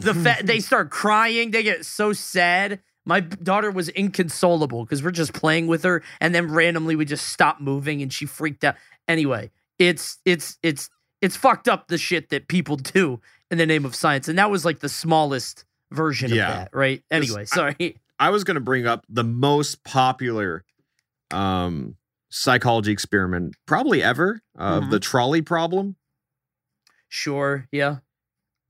the *laughs* fa- they start crying, they get so sad. My daughter was inconsolable because we're just playing with her, and then randomly we just stopped moving, and she freaked out. Anyway, it's it's it's it's fucked up the shit that people do in the name of science, and that was like the smallest version Yeah. of that, right? Anyway, sorry. I was going to bring up the most popular um, psychology experiment probably ever of Mhm. the trolley problem. Sure, yeah.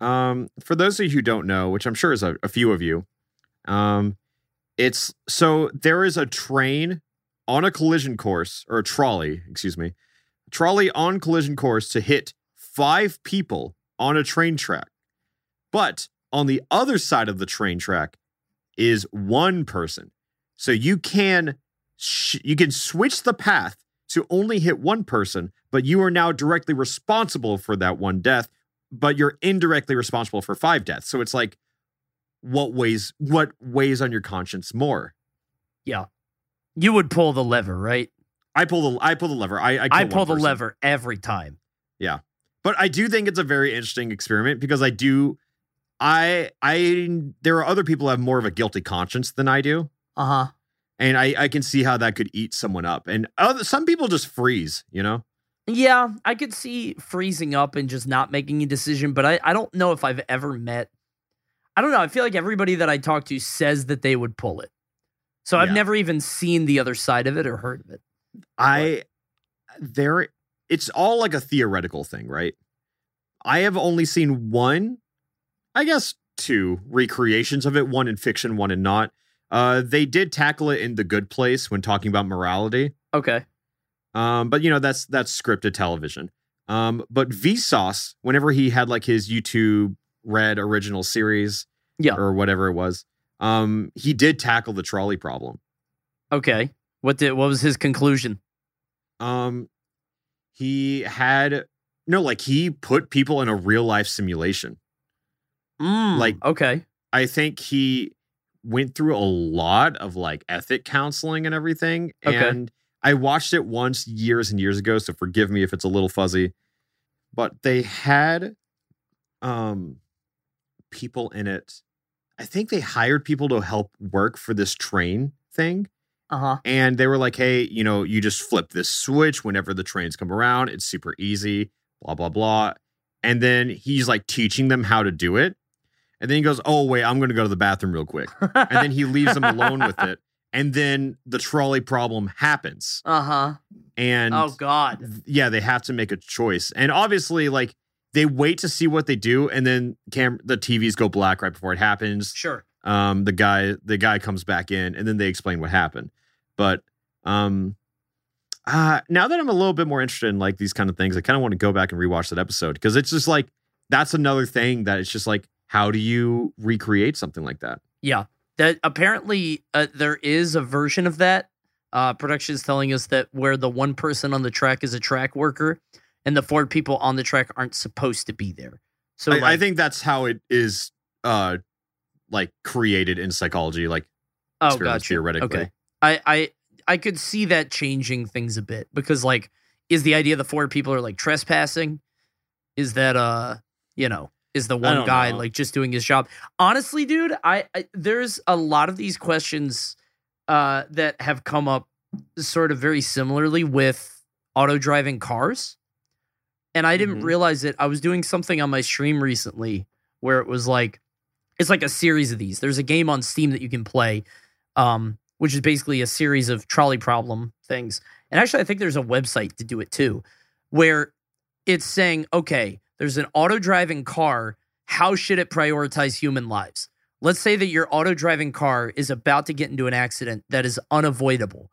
Um, for those of you who don't know, which I'm sure is a, a few of you, um, it's so there is a train on a collision course or a trolley, excuse me, trolley on collision course to hit five people on a train track. But on the other side of the train track is one person. So you can sh- you can switch the path to only hit one person, but you are now directly responsible for that one death but you're indirectly responsible for five deaths. So it's like, what weighs what weighs on your conscience more? Yeah. You would pull the lever, right? I pull the I pull the lever. I I, I pull the person. lever every time. Yeah, but I do think it's a very interesting experiment because I do. I I there are other people who have more of a guilty conscience than I do, Uh huh. and I I can see how that could eat someone up. And other some people just freeze, you know. Yeah, I could see freezing up and just not making a decision, but I, I don't know if I've ever met. I don't know. I feel like everybody that I talk to says that they would pull it. So I've never even seen the other side of it or heard of it. I there it's all like a theoretical thing, right? I have only seen one, I guess two recreations of it, one in fiction, one in not. Uh they did tackle it in The Good Place when talking about morality. Okay. Um but you know that's that's scripted television. Um but Vsauce whenever he had like his YouTube Red original series Yeah. or whatever it was, um he did tackle the trolley problem. Okay. What did what was his conclusion? Um, he had no, like he put people in a real life simulation. Mm, Like- okay. I think he went through a lot of like ethic counseling and everything. Okay. And I watched it once years and years ago, so forgive me if it's a little fuzzy. But they had um people in it. I think they hired people to help work for this train thing. Uh huh. and they were like, "Hey, you know, you just flip this switch whenever the trains come around. It's super easy." Blah blah blah. And then he's like teaching them how to do it. And then he goes, "Oh wait, I'm going to go to the bathroom real quick." And then he leaves them alone with it. And then the trolley problem happens. Uh huh. And Oh God. th- yeah, they have to make a choice. And obviously, like they wait to see what they do, and then cam- the TVs go black right before it happens Sure. Um the guy the guy comes back in and then they explain what happened but um uh now that i'm a little bit more interested in like these kind of things i kind of want to go back and rewatch that episode because it's just like that's another thing that it's just like how do you recreate something like that Yeah. That apparently uh, there is a version of that. Uh, production is telling us that where the one person on the track is a track worker, and the four people on the track aren't supposed to be there. So I, I think that's how it is uh like created in psychology like oh, experiments gotcha. theoretically Okay. I I I could see that changing things a bit because like is the idea the four people are like trespassing? Is that uh you know is the one guy know. like just doing his job? Honestly, dude, I, I there's a lot of these questions uh that have come up sort of very similarly with auto driving cars. And I didn't Mhm. realize it. I was doing something on my stream recently where it was like it's like a series of these. There's a game on Steam that you can play um, which is basically a series of trolley problem things. And actually, I think there's a website to do it too, where it's saying, okay, there's an auto driving car. How should it prioritize human lives? Let's say that your auto driving car is about to get into an accident that is unavoidable.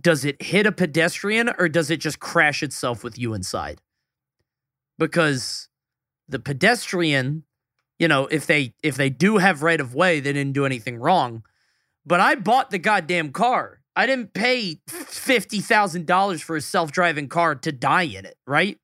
Does it hit a pedestrian or does it just crash itself with you inside? Because the pedestrian, you know, if they if they do have right of way, they didn't do anything wrong but I bought the goddamn car. I didn't pay $50,000 for a self driving car to die in it, right?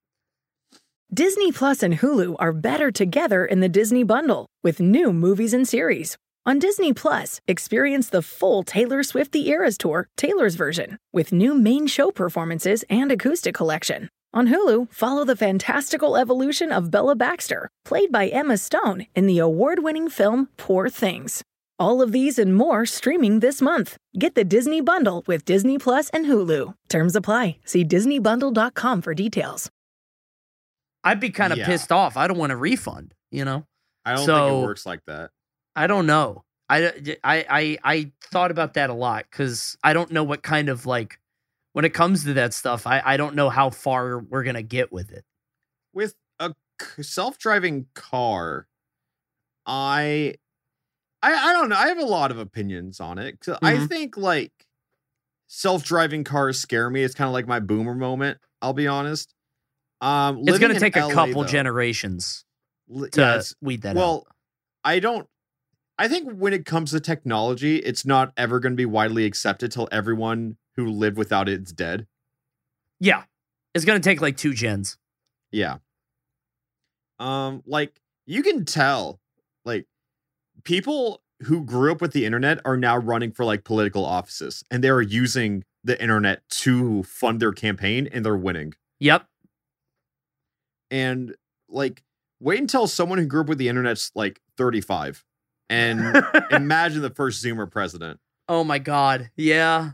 Disney Plus and Hulu are better together in the Disney bundle with new movies and series. On Disney Plus, experience the full Taylor Swift The Eras Tour, Taylor's version, with new main show performances and acoustic collection. On Hulu, follow the fantastical evolution of Bella Baxter, played by Emma Stone in the award winning film Poor Things. All of these and more streaming this month. Get the Disney Bundle with Disney Plus and Hulu. Terms apply. See DisneyBundle.com for details. I'd be kind of Yeah. pissed off. I don't want a refund, you know? I don't think it works like that. I don't know. I, I, I, I thought about that a lot because I don't know what kind of like, when it comes to that stuff, I, I don't know how far we're going to get with it. With a c- self-driving car, I, I, I don't know. I have a lot of opinions on it. 'Cause I Mhm. think like self-driving cars scare me. It's kind of like my boomer moment. I'll be honest. Um, It's going to take a LA, couple though, generations to yeah, weed that out. well, out. I don't. I think when it comes to technology, it's not ever going to be widely accepted till everyone who lived without it is dead. Yeah. It's going to take like two gens. Yeah. Um, like you can tell, like people who grew up with the internet are now running for like political offices, and they are using the internet to fund their campaign, and they're winning. Yep. And like, wait until someone who grew up with the internet's like thirty-five, and *laughs* imagine the first Zoomer president. Oh my god. Yeah.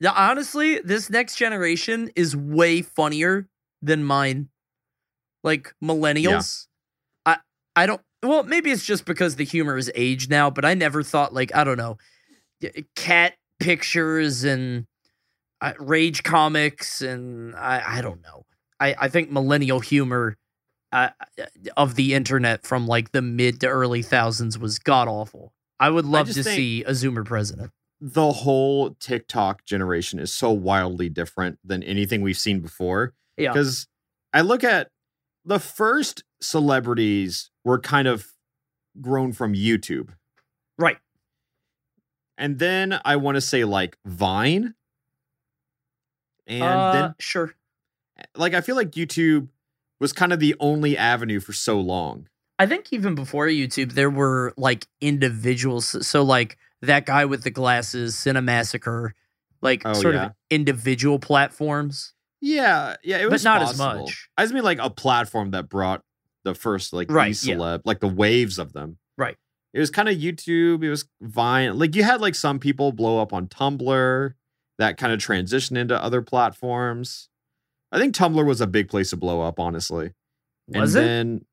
Yeah, honestly, this next generation is way funnier than mine. Like millennials. I I don't well, maybe it's just because the humor is aged now, but I never thought like, I don't know, cat pictures and uh, rage comics and I I don't know. I I think millennial humor uh, of the internet from like the mid to early thousands was god awful. I would love to think- see a Zoomer president. The whole TikTok generation is so wildly different than anything we've seen before. Yeah. Because I look at the first celebrities were kind of grown from YouTube. Right. And then I want to say like Vine. And uh, then sure. like I feel like YouTube was kind of the only avenue for so long. I think even before YouTube, there were like individuals. So like that guy with the glasses, Cinemassacre, like Oh, sort yeah. of individual platforms. Yeah, yeah, it But was not as much. I just mean like a platform that brought the first like Right, these yeah. celeb, like the waves of them. Right. It was kind of YouTube. It was Vine. Like you had like some people blow up on Tumblr that kind of transition into other platforms. I think Tumblr was a big place to blow up, honestly. Was and it? Then,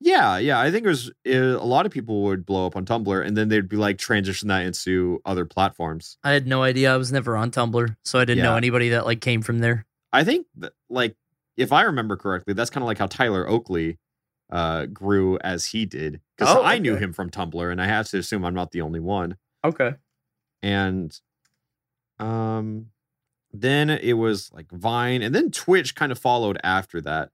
yeah, yeah. I think it was it, a lot of people would blow up on Tumblr, and then they'd be like transition that into other platforms. I had no idea. I was never on Tumblr, so I didn't know anybody that like came from there. I think that, like if I remember correctly, that's kind of like how Tyler Oakley uh grew as he did because Oh, I knew him from Tumblr, and I have to assume I'm not the only one. Okay. And um, then it was like Vine, and then Twitch kind of followed after that.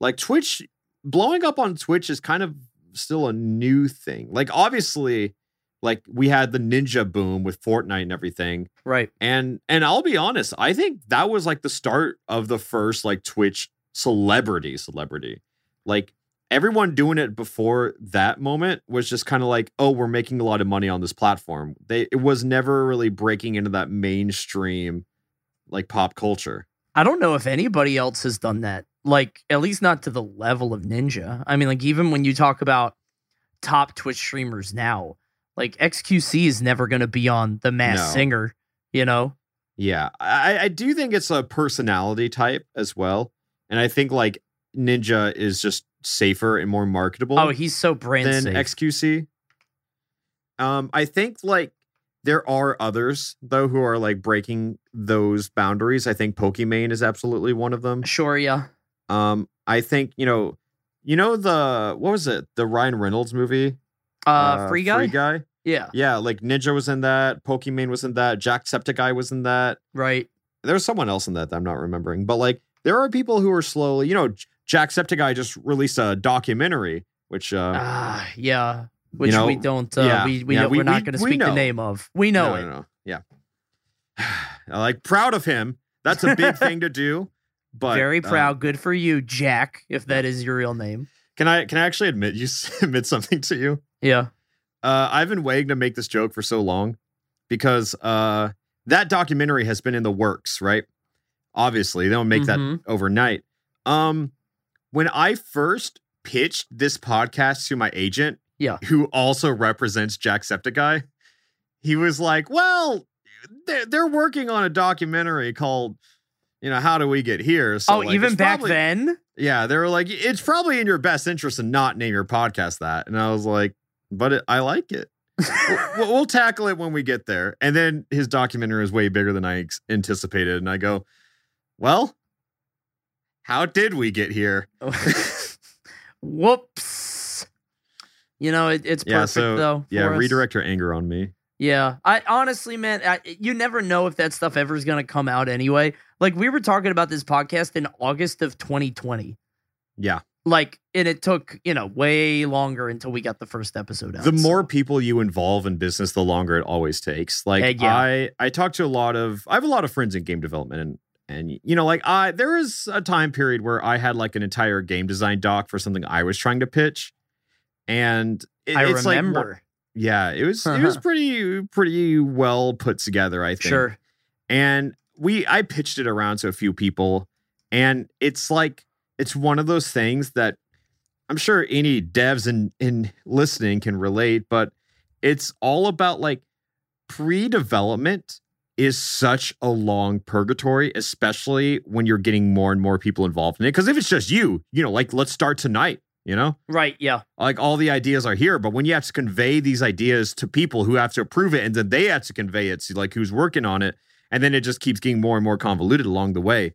Like Twitch blowing up on Twitch is kind of still a new thing. Like obviously, like we had the ninja boom with Fortnite and everything. Right. And and I'll be honest, I think that was like the start of the first like Twitch celebrity celebrity. Like everyone doing it before that moment was just kind of like, oh, we're making a lot of money on this platform. They it was never really breaking into that mainstream like pop culture. I don't know if anybody else has done that. Like, at least not to the level of Ninja. I mean, like, even when you talk about top Twitch streamers now, like XQC is never going to be on The Masked No. Singer, you know? Yeah. I, I do think it's a personality type as well. And I think like Ninja is just safer and more marketable. Oh, he's so brand than safe. XQC. Um, I think like there are others though who are like breaking those boundaries. I think Pokimane is absolutely one of them. sure, yeah. Um, I think you know, you know the what was it? The Ryan Reynolds movie, Uh, Free Guy? Free Guy. Yeah, Yeah, like Ninja was in that. Pokimane was in that. Jacksepticeye was in that. right. There's someone else in that that I'm not remembering, but like there are people who are slowly. You know, Jacksepticeye just released a documentary, which uh, Ah, yeah. Which know, we don't, uh, yeah, we, we yeah, know, we- are not going to speak the name of. We know no, it. no, no. Yeah. *sighs* like proud of him. That's a big thing to do. But Very um, proud. Good for you, Jack, if that is your real name. can I can I actually admit you *laughs* admit something to you? Yeah. Uh, I've been waiting to make this joke for so long because uh, that documentary has been in the works, right? Obviously, they don't make Mhm. that overnight. Um, when I first pitched this podcast to my agent, Yeah. who also represents Jacksepticeye, he was like, "Well, they're, they're working on a documentary called." You know, how do we get here? So, oh, like, even back probably- then? yeah, they were like, it's probably in your best interest to not name your podcast that. And I was like, but it, I like it. we'll, *laughs* we'll tackle it when we get there. And then his documentary is way bigger than I anticipated. And I go, well, how did we get here? *laughs* Whoops. You know, it, it's perfect yeah, so though. yeah, us. redirect your anger on me. Yeah, I honestly, man, I, you never know if that stuff ever is gonna come out anyway. Like we were talking about this podcast in August of 2020. Yeah. Like, and it took you know way longer until we got the first episode out. The more people you involve in business, the longer it always takes. Like Eh, yeah. I, I talk to a lot of, I have a lot of friends in game development, and and you know, like I, there was a time period where I had like an entire game design doc for something I was trying to pitch, and it- I it's like remember. Yeah, it was it was uh-huh. pretty pretty well put together. I think sure. and we i pitched it around to a few people and it's like it's one of those things that i'm sure any devs in in listening can relate but it's all about like pre-development is such a long purgatory especially when you're getting more and more people involved in it because if it's just you you know like let's start tonight you know Right. Yeah. like all the ideas are here but when you have to convey these ideas to people who have to approve it and then they have to convey it to like who's working on it and then it just keeps getting more and more convoluted along the way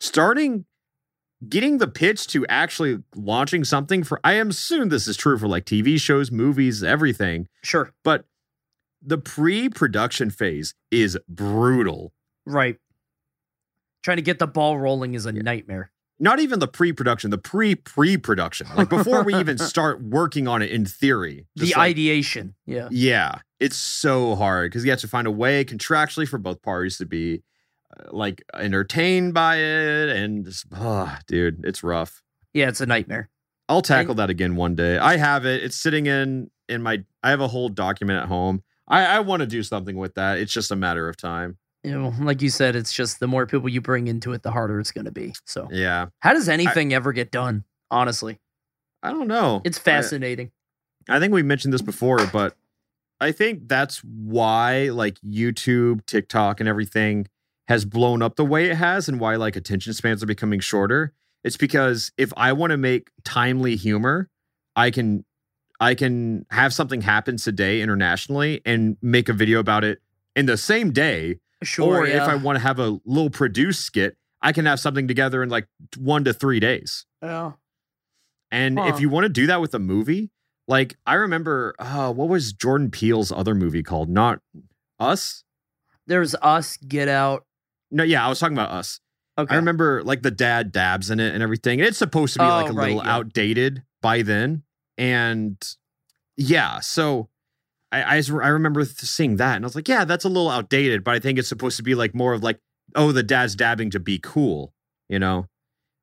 starting getting the pitch to actually launching something for i am assuming this is true for like tv shows movies everything Sure. but the pre-production phase is brutal Right. Trying to get the ball rolling is a nightmare. Not even the pre-production the pre-pre-production like before we even *laughs* start working on it in theory The like- ideation. Yeah. Yeah, it's so hard because you have to find a way contractually for both parties to be uh, like entertained by it, and just, oh, dude, it's rough. Yeah. It's a nightmare. I'll tackle that again one day. I have it. It's sitting in in my. I have a whole document at home. I, I want to do something with that. It's just a matter of time. You know, like you said, it's just the more people you bring into it, the harder it's going to be. So, Yeah, how does anything ever get done? Honestly, I don't know. it's I- fascinating. I think we mentioned this before, but I think that's why like YouTube, TikTok, and everything has blown up the way it has, and why like attention spans are becoming shorter. It's because if I want to make timely humor, I can I can have something happen today internationally and make a video about it in the same day. Sure. or yeah. if I want to have a little produced skit, I can have something together in like one to three days. yeah. And Huh. if you want to do that with a movie, like I remember, uh, what was Jordan Peele's other movie called? Not Us. There's us, Get Out. No, yeah, I was talking about Us. Okay. I remember like the dad dabs in it and everything. And it's supposed to be like Oh, a right, little yeah. outdated by then. And yeah, so I, I I remember seeing that and I was like, yeah, that's a little outdated, but I think it's supposed to be like more of like, oh, the dad's dabbing to be cool, you know?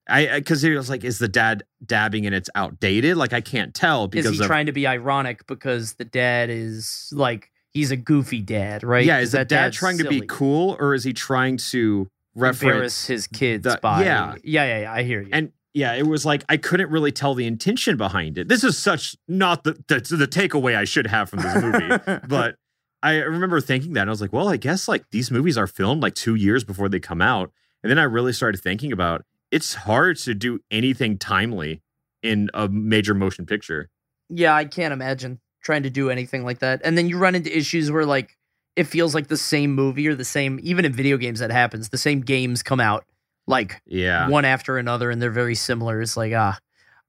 I because it was like, is the dad dabbing and it's outdated? Like I can't tell Is because he of trying to be ironic because the dad is like he's a goofy dad, right? Yeah, is that dad trying to be cool or is he trying to Embarrass reference his kids the- by yeah. yeah, yeah, yeah. I hear you. and yeah, it was like I couldn't really tell the intention behind it. This is such not the the, the takeaway I should have from this movie, *laughs* but I remember thinking that and I was like, well, I guess like these movies are filmed like two years before they come out, and then I really started thinking about it's hard to do anything timely in a major motion picture. yeah, I can't imagine trying to do anything like that. And then you run into issues where like it feels like the same movie or the same even in video games that happens. The same games come out like Yeah, one after another and they're very similar. It's like ah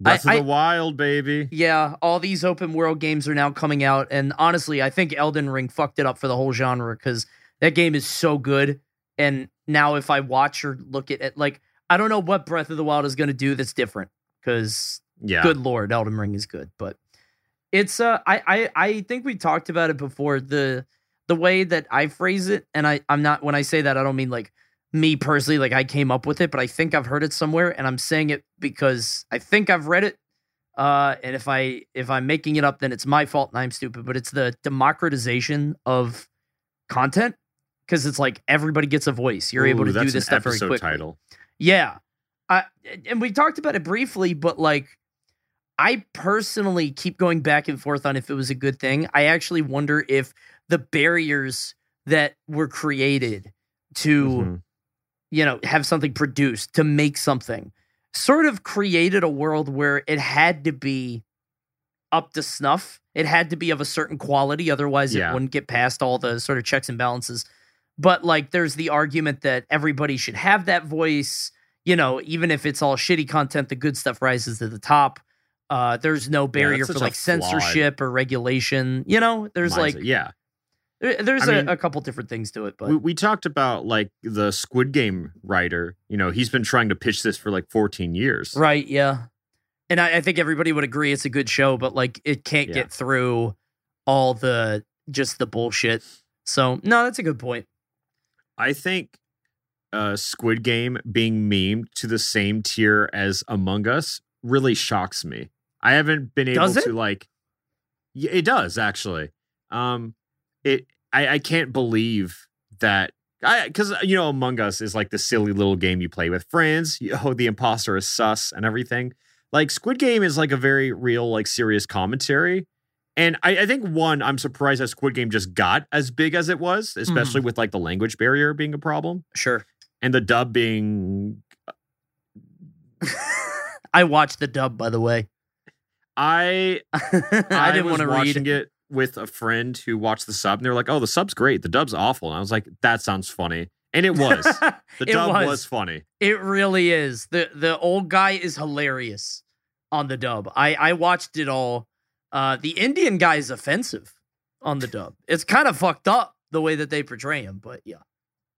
Breath I- of the Wild, baby. Yeah, all these open world games are now coming out, and honestly, I think Elden Ring fucked it up for the whole genre because that game is so good. And now, if I watch or look at it, like I don't know what Breath of the Wild is going to do that's different. Because Yeah, good lord, Elden Ring is good, but it's uh, I I I think we talked about it before. The the way that I phrase it, and I I'm not when I say that I don't mean like me personally, like I came up with it, but I think I've heard it somewhere, and I'm saying it because I think I've read it. Uh, and if I if I'm making it up, then it's my fault and I'm stupid. But it's the democratization of content because it's like everybody gets a voice. You're able to do this stuff very quickly. title. Yeah. I, and we talked about it briefly, but like, I personally keep going back and forth on if it was a good thing. I actually wonder if the barriers that were created to, Mhm. You know, have something produced, to make something, sort of created a world where it had to be up to snuff. It had to be of a certain quality. Otherwise, Yeah. it wouldn't get past all the sort of checks and balances. But like, there's the argument that everybody should have that voice. You know, even if it's all shitty content, the good stuff rises to the top. Uh, there's no barrier that's for like censorship or regulation. You know, there's like yeah. There- there's I a mean, a couple different things to it, but we, we talked about like the Squid Game writer. You know, he's been trying to pitch this for like 14 years. right, yeah. And I, I think everybody would agree it's a good show, but like it can't Yeah. get through all the just the bullshit. So no, that's a good point. I think uh, Squid Game being memed to the same tier as Among Us really shocks me. I haven't been able to like. It does actually. Um, it I, I can't believe that I because uh, you know Among Us is like the silly little game you play with friends. You, oh, the imposter is sus and everything. Like Squid Game is like a very real, like serious commentary. And I, I think one, I'm surprised that Squid Game just got as big as it was, especially mm-hmm. with like the language barrier being a problem Sure. and the dub being. Uh, *laughs* I watched the dub, by the way. I *laughs* I, I, didn't want to read. it with a friend who watched the sub, and they were like, "Oh, the sub's great. The dub's awful." And I was like, "That sounds funny," and it was. *laughs* The It dub was. was. funny. It really is. the The old guy is hilarious on the dub. I I watched it all. Uh, the Indian guy is offensive on the dub. It's kind of fucked up the way that they portray him, but yeah.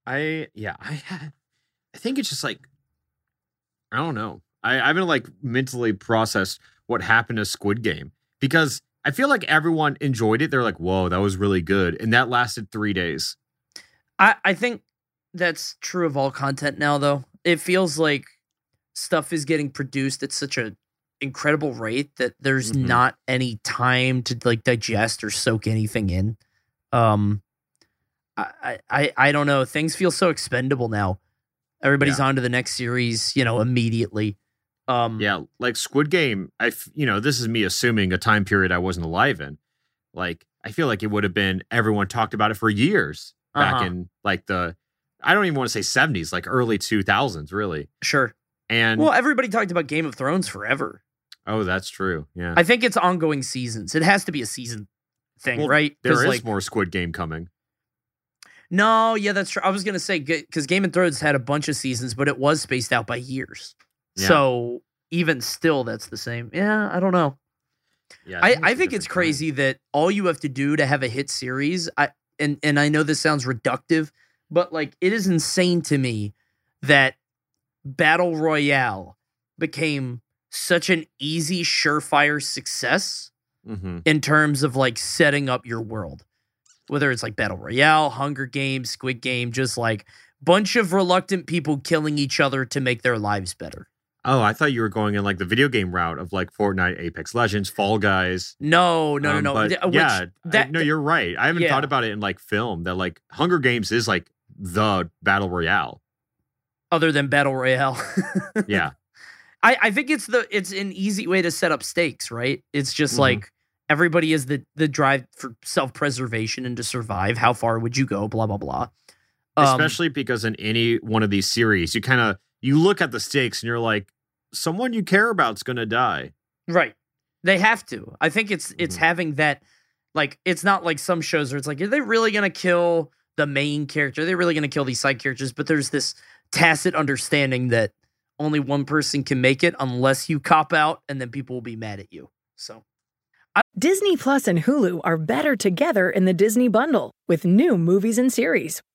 I yeah, I had *laughs* I think it's just like I don't know. I, I haven't like mentally processed what happened to Squid Game because I feel like everyone enjoyed it. They're like, whoa, that was really good. And that lasted three days. I I think that's true of all content now, though. It feels like stuff is getting produced at such a incredible rate that there's Mhm. not any time to like digest or soak anything in. Um, I I I, I don't know. Things feel so expendable now. Everybody's on to the next series, you know, immediately. Um, Yeah, like Squid Game, I f- you know, this is me assuming a time period I wasn't alive in. Like I feel like it would have been everyone talked about it for years back Uh-huh. in like the I don't even want to say 70s, like early 2000s really. sure. And Well, everybody talked about Game of Thrones forever. oh, that's true. Yeah. I think it's ongoing seasons. It has to be a season thing, Well, right? There is like, more Squid Game coming. No, yeah, that's true. I was gonna say because Game of Thrones had a bunch of seasons, but it was spaced out by years. Yeah. So even still, that's the same. Yeah, I don't know. Yeah, I, it's I think it's different time. crazy that all you have to do to have a hit series. I and and I know this sounds reductive, but like it is insane to me that Battle Royale became such an easy, surefire success Mhm. in terms of like setting up your world. Whether it's like Battle Royale, Hunger Games, Squid Game, just like bunch of reluctant people killing each other to make their lives better. Oh, I thought you were going in like the video game route of like Fortnite, Apex Legends, Fall Guys. No, no, Um, no, no. Th- which- yeah, I- no, you're right. I haven't Yeah. thought about it in like film that like Hunger Games is like the battle royale. other than Battle Royale. Yeah, *laughs* I, I think it's the it's an easy way to set up stakes, right? It's just Mhm. like everybody is the the drive for self preservation and to survive. How far would you go? Blah blah blah. Um, especially because in any one of these series, you kind of you look at the stakes and you're like, someone you care about's gonna die. right. They have to. I think it's it's Mhm. having that like it's not like some shows where it's like, are they really gonna kill the main character? Are they really gonna kill these side characters? But there's this tacit understanding that only one person can make it unless you cop out and then people will be mad at you. So Disney Plus and Hulu are better together in the Disney bundle with new movies and series.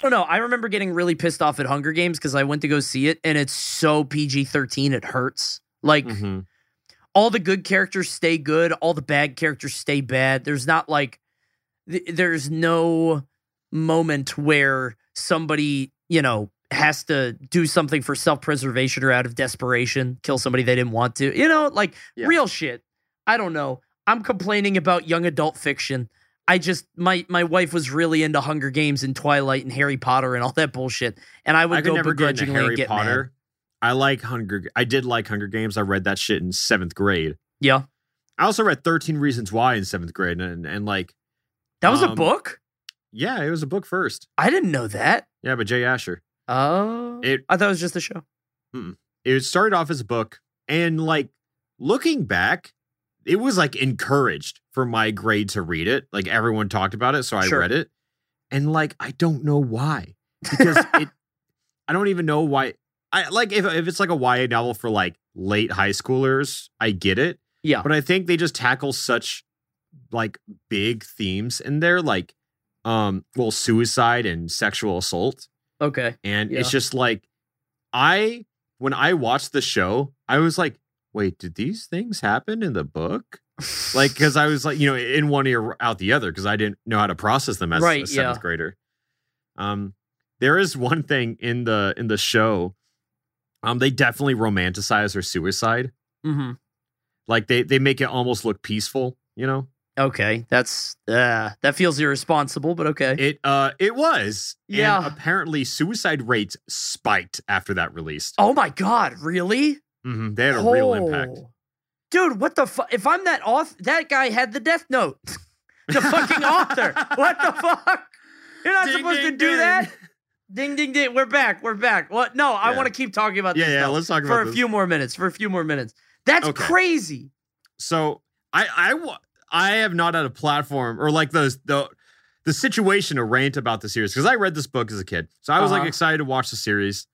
I don't know. I remember getting really pissed off at Hunger Games because I went to go see it and it's so PG 13, it hurts. Like, Mhm. all the good characters stay good, all the bad characters stay bad. There's not like, th- there's no moment where somebody, you know, has to do something for self preservation or out of desperation, kill somebody they didn't want to. You know, like Yeah. real shit. I don't know. I'm complaining about young adult fiction. I just my my wife was really into Hunger Games and Twilight and Harry Potter and all that bullshit, and I would I go never get begrudgingly Harry and get Potter. mad. I like Hunger. I did like Hunger Games. I read that shit in seventh grade. Yeah, I also read Thirteen Reasons Why in seventh grade, and and like, that was a Um, book. yeah, it was a book first. I didn't know that. Yeah, but Jay Asher. Oh, It- I thought it was just a show. It started off as a book, and like looking back, it was like encouraged for my grade to read it. Like everyone talked about it, so I Sure. read it, and like I don't know why because *laughs* it. I don't even know why. I like if if it's like a YA novel for like late high schoolers, I get it. Yeah, but I think they just tackle such like big themes in there, like um, well, suicide and sexual assault, okay. and Yeah. it's just like I when I watched the show, I was like, wait, did these things happen in the book? Like, *laughs* because I was like, you know, in one ear out the other, because I didn't know how to process them as Right, a seventh yeah. grader. Um, there is one thing in the in the show, um, they definitely romanticize her suicide hmm like they they make it almost look peaceful you know Okay, that's uh, that feels irresponsible, but okay. it uh it was Yeah. apparently suicide rates spiked after that released oh my god, really? Mhm, they had a real impact Oh. Dude, what the fuck? If I'm that author, that guy had the Death Note. *laughs* the fucking author. What the fuck? You're not Ding, supposed to do ding. that. Ding ding ding. We're back. We're back. What? No, I want to keep talking about yeah this. yeah though, let's talk for about a few more minutes. For a few more minutes. That's Okay. crazy. so i i i have not had a platform or like those the the situation to rant about the series because i read this book as a kid so i was like Uh-huh. excited to watch the series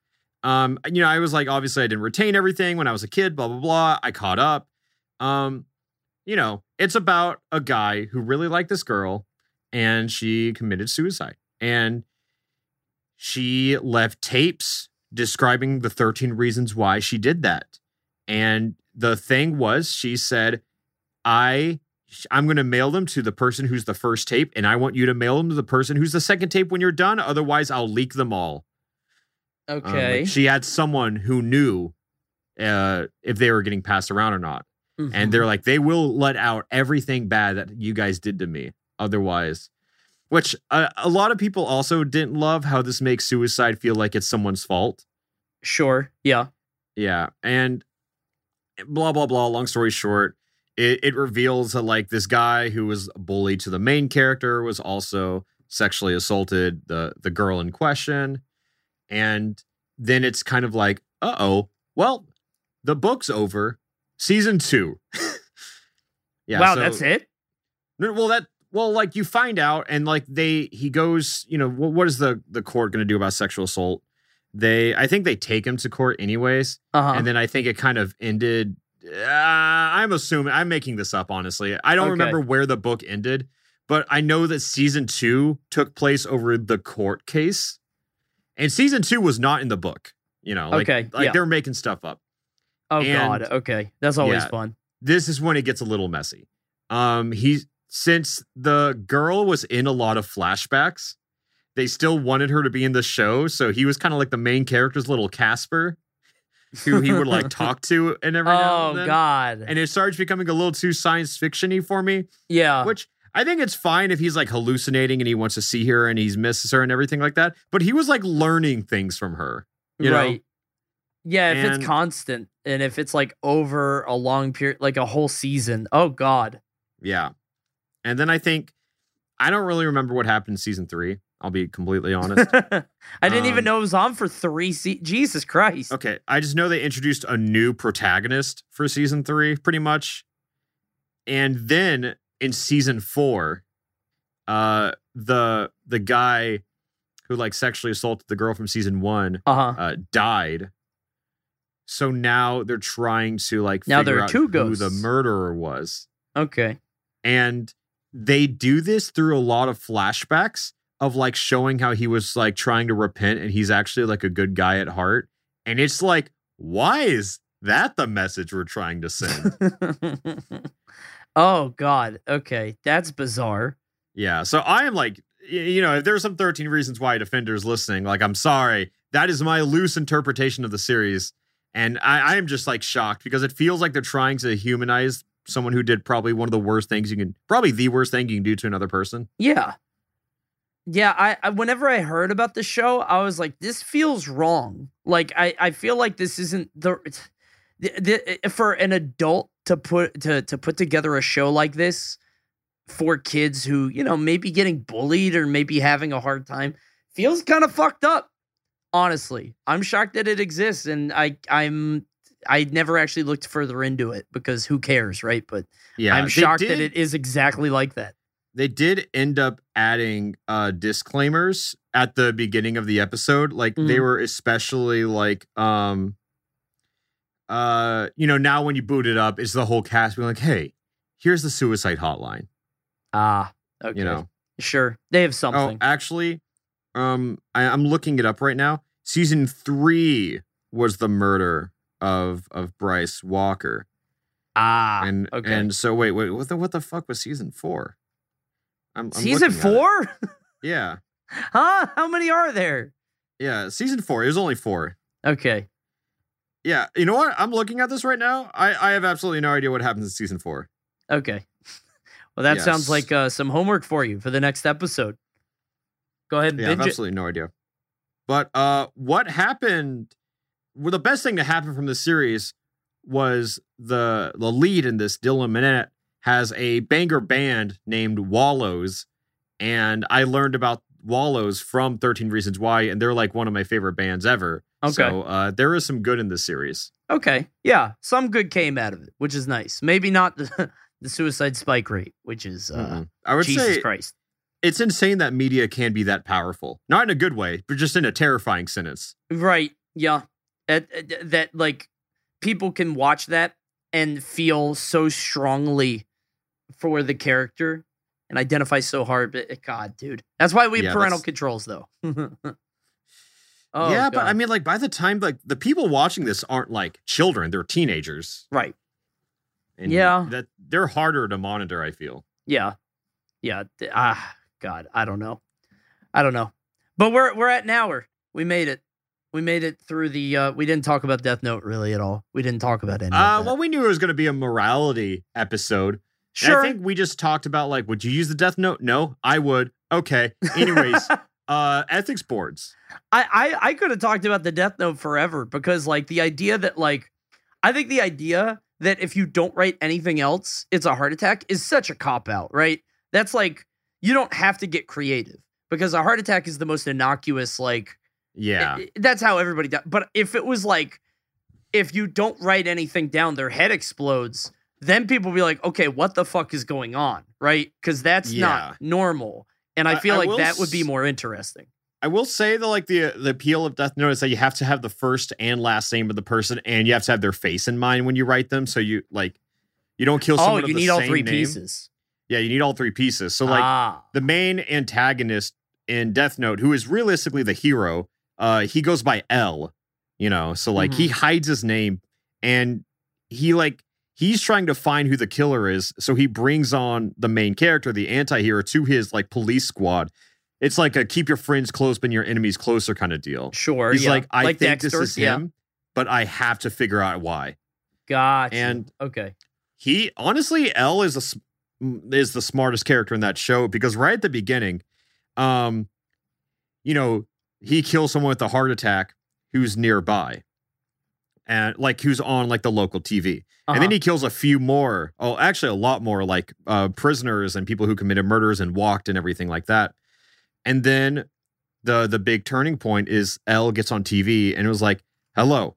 um you know i was like obviously i didn't retain everything when i was a kid blah blah blah. I caught up. Um you know it's about a guy who really liked this girl and she committed suicide. And she left tapes describing the 13 reasons why she did that. And the thing was she said i i'm going to mail them to the person who's the first tape and i want you to mail them to the person who's the second tape when you're done. Otherwise i'll leak them all Um, like, Okay. she had someone who knew uh, if they were getting passed around or not Mhm. and they're like they will let out everything bad that you guys did to me otherwise which uh, a lot of people also didn't love how this makes suicide feel like it's someone's fault sure. Yeah. yeah and blah blah blah long story short it, it reveals that like this guy who was bullied to the main character was also sexually assaulted the the girl in question and then it's kind of like uh-oh well the book's over season two *laughs* yeah wow, so- that's it. well, that well, like you find out, and like they he goes, you know, what, what is the the court going to do about sexual assault? They, I think they take him to court anyways, Uh-huh. and then I think it kind of ended. Uh, I'm assuming I'm making this up. Honestly, I don't Okay. remember where the book ended, but I know that season two took place over the court case, and season two was not in the book. You know, like, Okay, like yeah. they're making stuff up oh and- god. Okay. That's always Yeah. fun. this is when it gets a little messy. Um, he since the girl was in a lot of flashbacks, they still wanted her to be in the show, so he was kind of like the main character's little Casper, who he would like talk to and every now *laughs* Oh and then. god. And it starts becoming a little too science fictiony for me, yeah. which I think it's fine if he's like hallucinating and he wants to see her and he misses her and everything like that. But he was like learning things from her, you know? right. Yeah, if And- it's constant and if it's like over a long period, like a whole season. Oh God. Yeah. And then I think I don't really remember what happened in season three. I'll be completely honest. *laughs* I didn't even Um, know it was on for three. Se- Jesus Christ. okay. I just know they introduced a new protagonist for season three, pretty much. And then in season four, uh the the guy who like sexually assaulted the girl from season one Uh huh. uh died. So now they're trying to like Now figure there are out two who the murderer was. Okay. And they do this through a lot of flashbacks of like showing how he was like trying to repent and he's actually like a good guy at heart. And it's like, why is that the message we're trying to send? *laughs* oh God. Okay, that's bizarre. yeah. So I am like, you know, if there's some 13 reasons why defenders listening, like, I'm sorry. That is my loose interpretation of the series. And I, I am just like shocked because it feels like they're trying to humanize someone who did probably one of the worst things you can, probably the worst thing you can do to another person. Yeah. Yeah, I, I whenever I heard about the show, I was like, this feels wrong. Like I, I feel like this isn't the, the, the eh, for an adult to put to to put together a show like this for kids who, you know, maybe getting bullied or maybe having a hard time feels kind of fucked up. Honestly. I'm shocked that it exists and I I'm I never actually looked further into it because who cares, right? But Yeah. I'm shocked that it is exactly like that. they did end up adding uh disclaimers at the beginning of the episode like they Mhm. were especially like um uh you know now when you boot it up it's the whole cast being like hey here's the suicide hotline Ah, okay. you know Sure. They have something. oh something. actually um I, i'm looking it up right now season three was the murder of of bryce walker ah. and okay. and so wait wait what the what the fuck was season four I'm, I'm Season looking at it. four? yeah *laughs* huh? How many are there? yeah season four it was only four Okay. Yeah, you know what? I'm looking at this right now. I, I have absolutely no idea what happens in season four. Okay. *laughs* Well, that sounds like uh, some homework for you for the next episode. Go ahead and Yeah, I have binge it. absolutely no idea. But uh, what happened? Well, the best thing to happen from the series was the the lead in this, Dylan Minnette, has a banger band named Wallows, and I learned about Wallows from Thirteen Reasons Why, and they're like one of my favorite bands ever. Okay. So uh, there is some good in this series. Okay. Yeah. Some good came out of it, which is nice. Maybe not the, *laughs* the suicide spike rate, which is uh, Mhm. I would Jesus say Christ. it's insane that media can be that powerful. Not in a good way, but just in a terrifying sentence. Right. Yeah. At- at- that like people can watch that and feel so strongly for the character and identify so hard. But eh, God, dude, that's why we have Yeah, parental that's- controls, though. *laughs* oh, yeah, but I mean, like by the time like the people watching this aren't like children; they're teenagers. right. And Yeah. that they're harder to monitor. I feel. Yeah. Yeah. Ah, God, I don't know. I don't know. But we're we're at an hour. We made it. We made it through the. uh We didn't talk about Death Note really at all. We didn't talk about any. Uh, well, we knew it was going to be a morality episode. And sure. I think we just talked about like, would you use the Death Note? No, I would. Okay. Anyways, *laughs* uh, ethics boards. I I, I could have talked about the Death Note forever because like the idea that like I think the idea that if you don't write anything else, it's a heart attack is such a cop out, right? That's like you don't have to get creative because a heart attack is the most innocuous like Yeah. I- I- that's how everybody does. But if it was like, if you don't write anything down, their head explodes, then people be like, okay, what the fuck is going on? Right? Because that's Yeah. not normal. And I I- feel I like that would be more interesting. I will say that like the the appeal of Death Note is that you have to have the first and last name of the person, and you have to have their face in mind when you write them. So you like you don't kill Oh, someone. of you need all three name. pieces. Yeah, you need all three pieces. So like ah, the main antagonist in Death Note, who is realistically the hero, uh, he goes by L. You know, so like he hides his name, and he like he's trying to find who the killer is. So he brings on the main character, the anti-hero, to his like police squad. It's like a keep your friends close but your enemies closer kind of deal. sure. He's yeah. like, I think Dexter, this is yeah. him, but I have to figure out why. Gotcha. And- okay. He honestly, L is a is the smartest character in that show because right at the beginning, um, you know, he kills someone with a heart attack who's nearby, and like who's on like the local TV, and then Uh-huh. he kills a few more. Oh, actually, a lot more like uh, prisoners and people who committed murders and walked and everything like that. And then the the big turning point is L gets on TV and it was like, "Hello,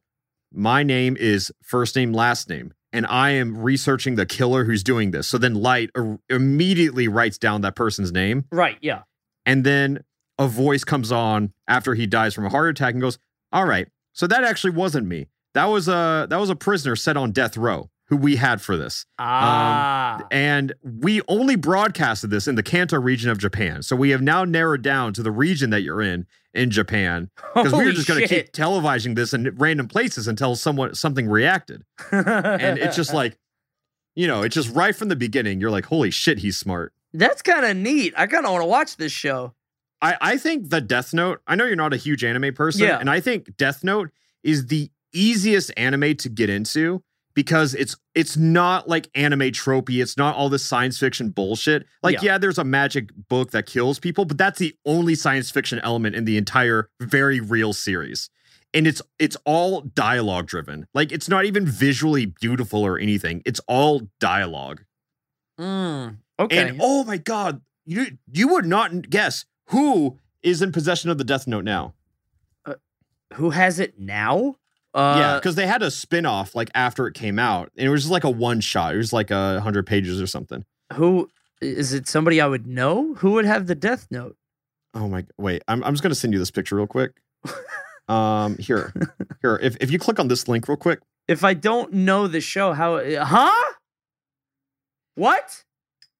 my name is first name last name, and I am researching the killer who's doing this." So then Light er- immediately writes down that person's name, right. Yeah. and then a voice comes on after he dies from a heart attack and goes, "All right, so that actually wasn't me. That was a that was a prisoner set on death row who we had for this. Ah. And we only broadcasted this in the Kanto region of Japan. So we have now narrowed down to the region that you're in in Japan because we were just going to keep televising this in random places until someone something reacted. And it's just *laughs* like, you know, it's just right from the beginning. You're like, holy shit, he's smart. That's kind of neat. I kind of want to watch this show. I, I think the Death Note, I know you're not a huge anime person, Yeah. and I think Death Note is the easiest anime to get into because it's it's not like anime tropey. It's not all this science fiction bullshit. Like, Yeah. yeah. there's a magic book that kills people, but that's the only science fiction element in the entire very real series. And it's it's all dialogue driven. Like it's not even visually beautiful or anything. It's all dialogue. Mm, okay. And oh my god, you you would not guess who is in possession of the Death Note now. Who has it now? Uh, yeah, because they had a spin-off like after it came out, and it was just like a one shot. It was like a hundred pages or something. Who is it? Somebody I would know? Who would have the Death Note? Oh my wait, I'm I'm just gonna send you this picture real quick. Um here. *laughs* Here. If if you click on this link real quick. If I don't know the show, how? Huh? What?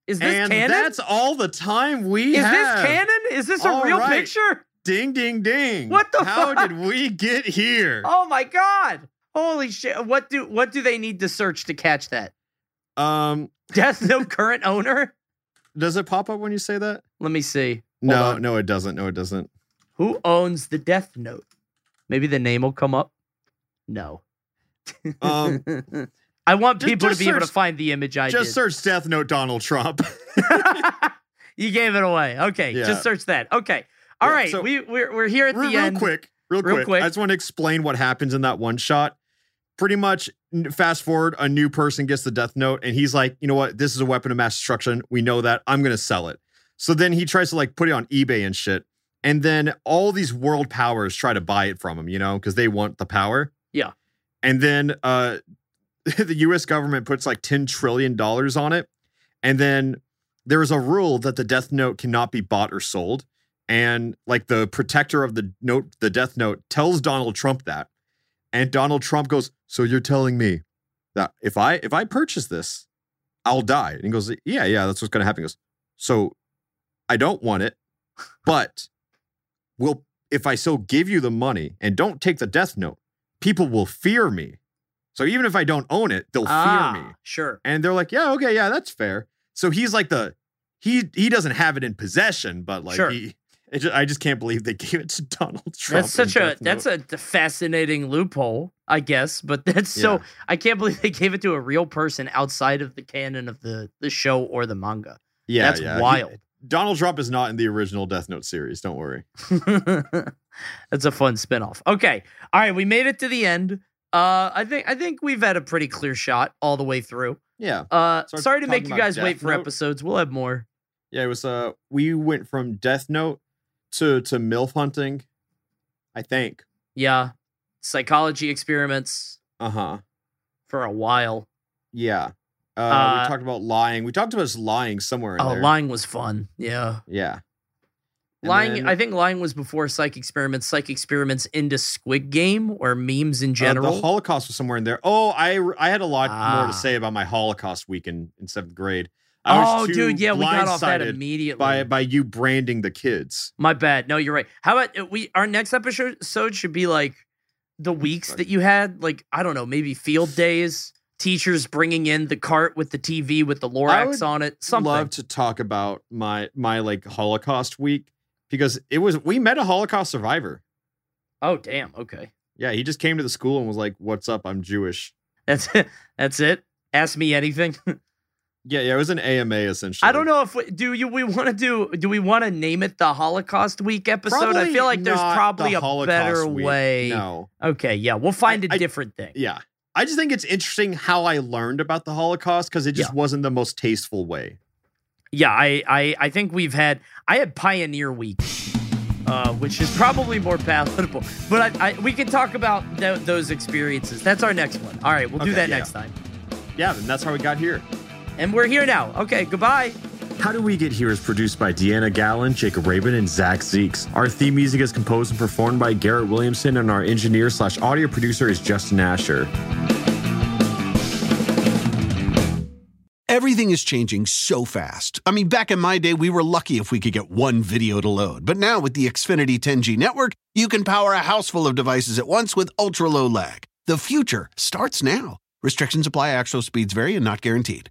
Is this and canon? that's all the time we is have. this canon? Is this a All real right. picture? Ding ding ding. What the How fuck? did we get here? Oh my god! Holy shit! What do what do they need to search to catch that? Um Death Note current owner? does it pop up when you say that? Let me see. Hold No, on. no, it doesn't. No, it doesn't. Who owns the Death Note? Maybe the name will come up. No. Um, *laughs* I want people just to be able to find the image I Just did. search Death Note Donald Trump. *laughs* you gave it away. Okay, Yeah. just search that. Okay. All Yeah, right, so- we we're, we're here at real, the end. real quick, real, Real quick. quick. I just want to explain what happens in that one shot. Pretty much, fast forward, a new person gets the death note, and he's like, you know what? This is a weapon of mass destruction. We know that. I'm gonna sell it. So then he tries to like put it on eBay and shit. And then all these world powers try to buy it from him, you know, because they want the power. Yeah. And then uh *laughs* the US government puts like 10 trillion dollars on it. And then there is a rule that the death note cannot be bought or sold and like the protector of the note the death note tells donald trump that and donald trump goes so you're telling me that if i if i purchase this i'll die and he goes yeah yeah that's what's going to happen he goes so i don't want it but will if i still give you the money and don't take the death note people will fear me so even if i don't own it they'll ah, fear me Sure. and they're like, yeah, okay, yeah, that's fair. So he's like the he he doesn't have it in possession, but like Sure. he. Just, I just can't believe they *laughs* gave it to Donald Trump. That's such a that's a fascinating loophole, I guess. But that's so I can't believe they gave it to a real person outside of the canon of the the show or the manga. yeah, that's yeah. He- wild. Donald Trump is not in the original Death Note series. Don't worry. *laughs* That's a fun spinoff. Okay. All right, we made it to the end. Uh I think I think we've had a pretty clear shot all the way through. Yeah, Uh sorry to make you guys wait Death for Note. episodes. We'll have more. yeah. It was uh, we went from Death Note to to milf hunting. I think. Yeah. Psychology experiments Uh huh. for a while. Yeah. Uh, Uh, we talked about lying. We talked about lying somewhere in Oh, there. lying was fun. Yeah. Yeah. And lying then, I think lying was before psych experiments, psych experiments into Squid Game or memes in uh, general. the Holocaust was somewhere in there. Oh, I I had a lot more Ah. to say about my Holocaust week in, in seventh grade. Oh, dude, yeah, we got off that immediately. by by you branding the kids. My bad. No, you're right. How about uh, we? Our next episode should be like the weeks that you had. Like I don't know, maybe field *sighs* days, teachers bringing in the cart with the TV with the Lorax on it. Something. Love to talk about my my like Holocaust week because it was we met a Holocaust survivor. oh, damn. Okay, Yeah, he just came to the school and was like, "What's up? I'm Jewish." that's it. *laughs* That's it. Ask me anything. *laughs* Yeah, yeah, it was an AMA essentially. I don't know if we, do you we want to do do we want to name it the Holocaust Week episode? I feel like there's probably the a Holocaust better week. way. No. Okay, yeah, we'll find a I- different thing. Yeah. I just think it's interesting how I learned about the Holocaust because it just Yeah. wasn't the most tasteful way. Yeah, I, I I think we've had I had Pioneer Week, uh, which is probably more palatable. But I, I we can talk about th- those experiences. That's our next one. All right, we'll do that yeah. next time. Yeah, and that's how we got here. And we're here now. Okay, goodbye. How Do We Get Here is produced by Deanna Gallen, Jacob Rabin, and Zach Zeeks. Our theme music is composed and performed by Garrett Williamson, and our engineer slash audio producer is Justin Asher. Everything is changing so fast. I mean, back in my day, we were lucky if we could get one video to load. But now with the Xfinity 10G network, you can power a house full of devices at once with ultra low lag. The future starts now. Restrictions apply, actual speeds vary and not guaranteed.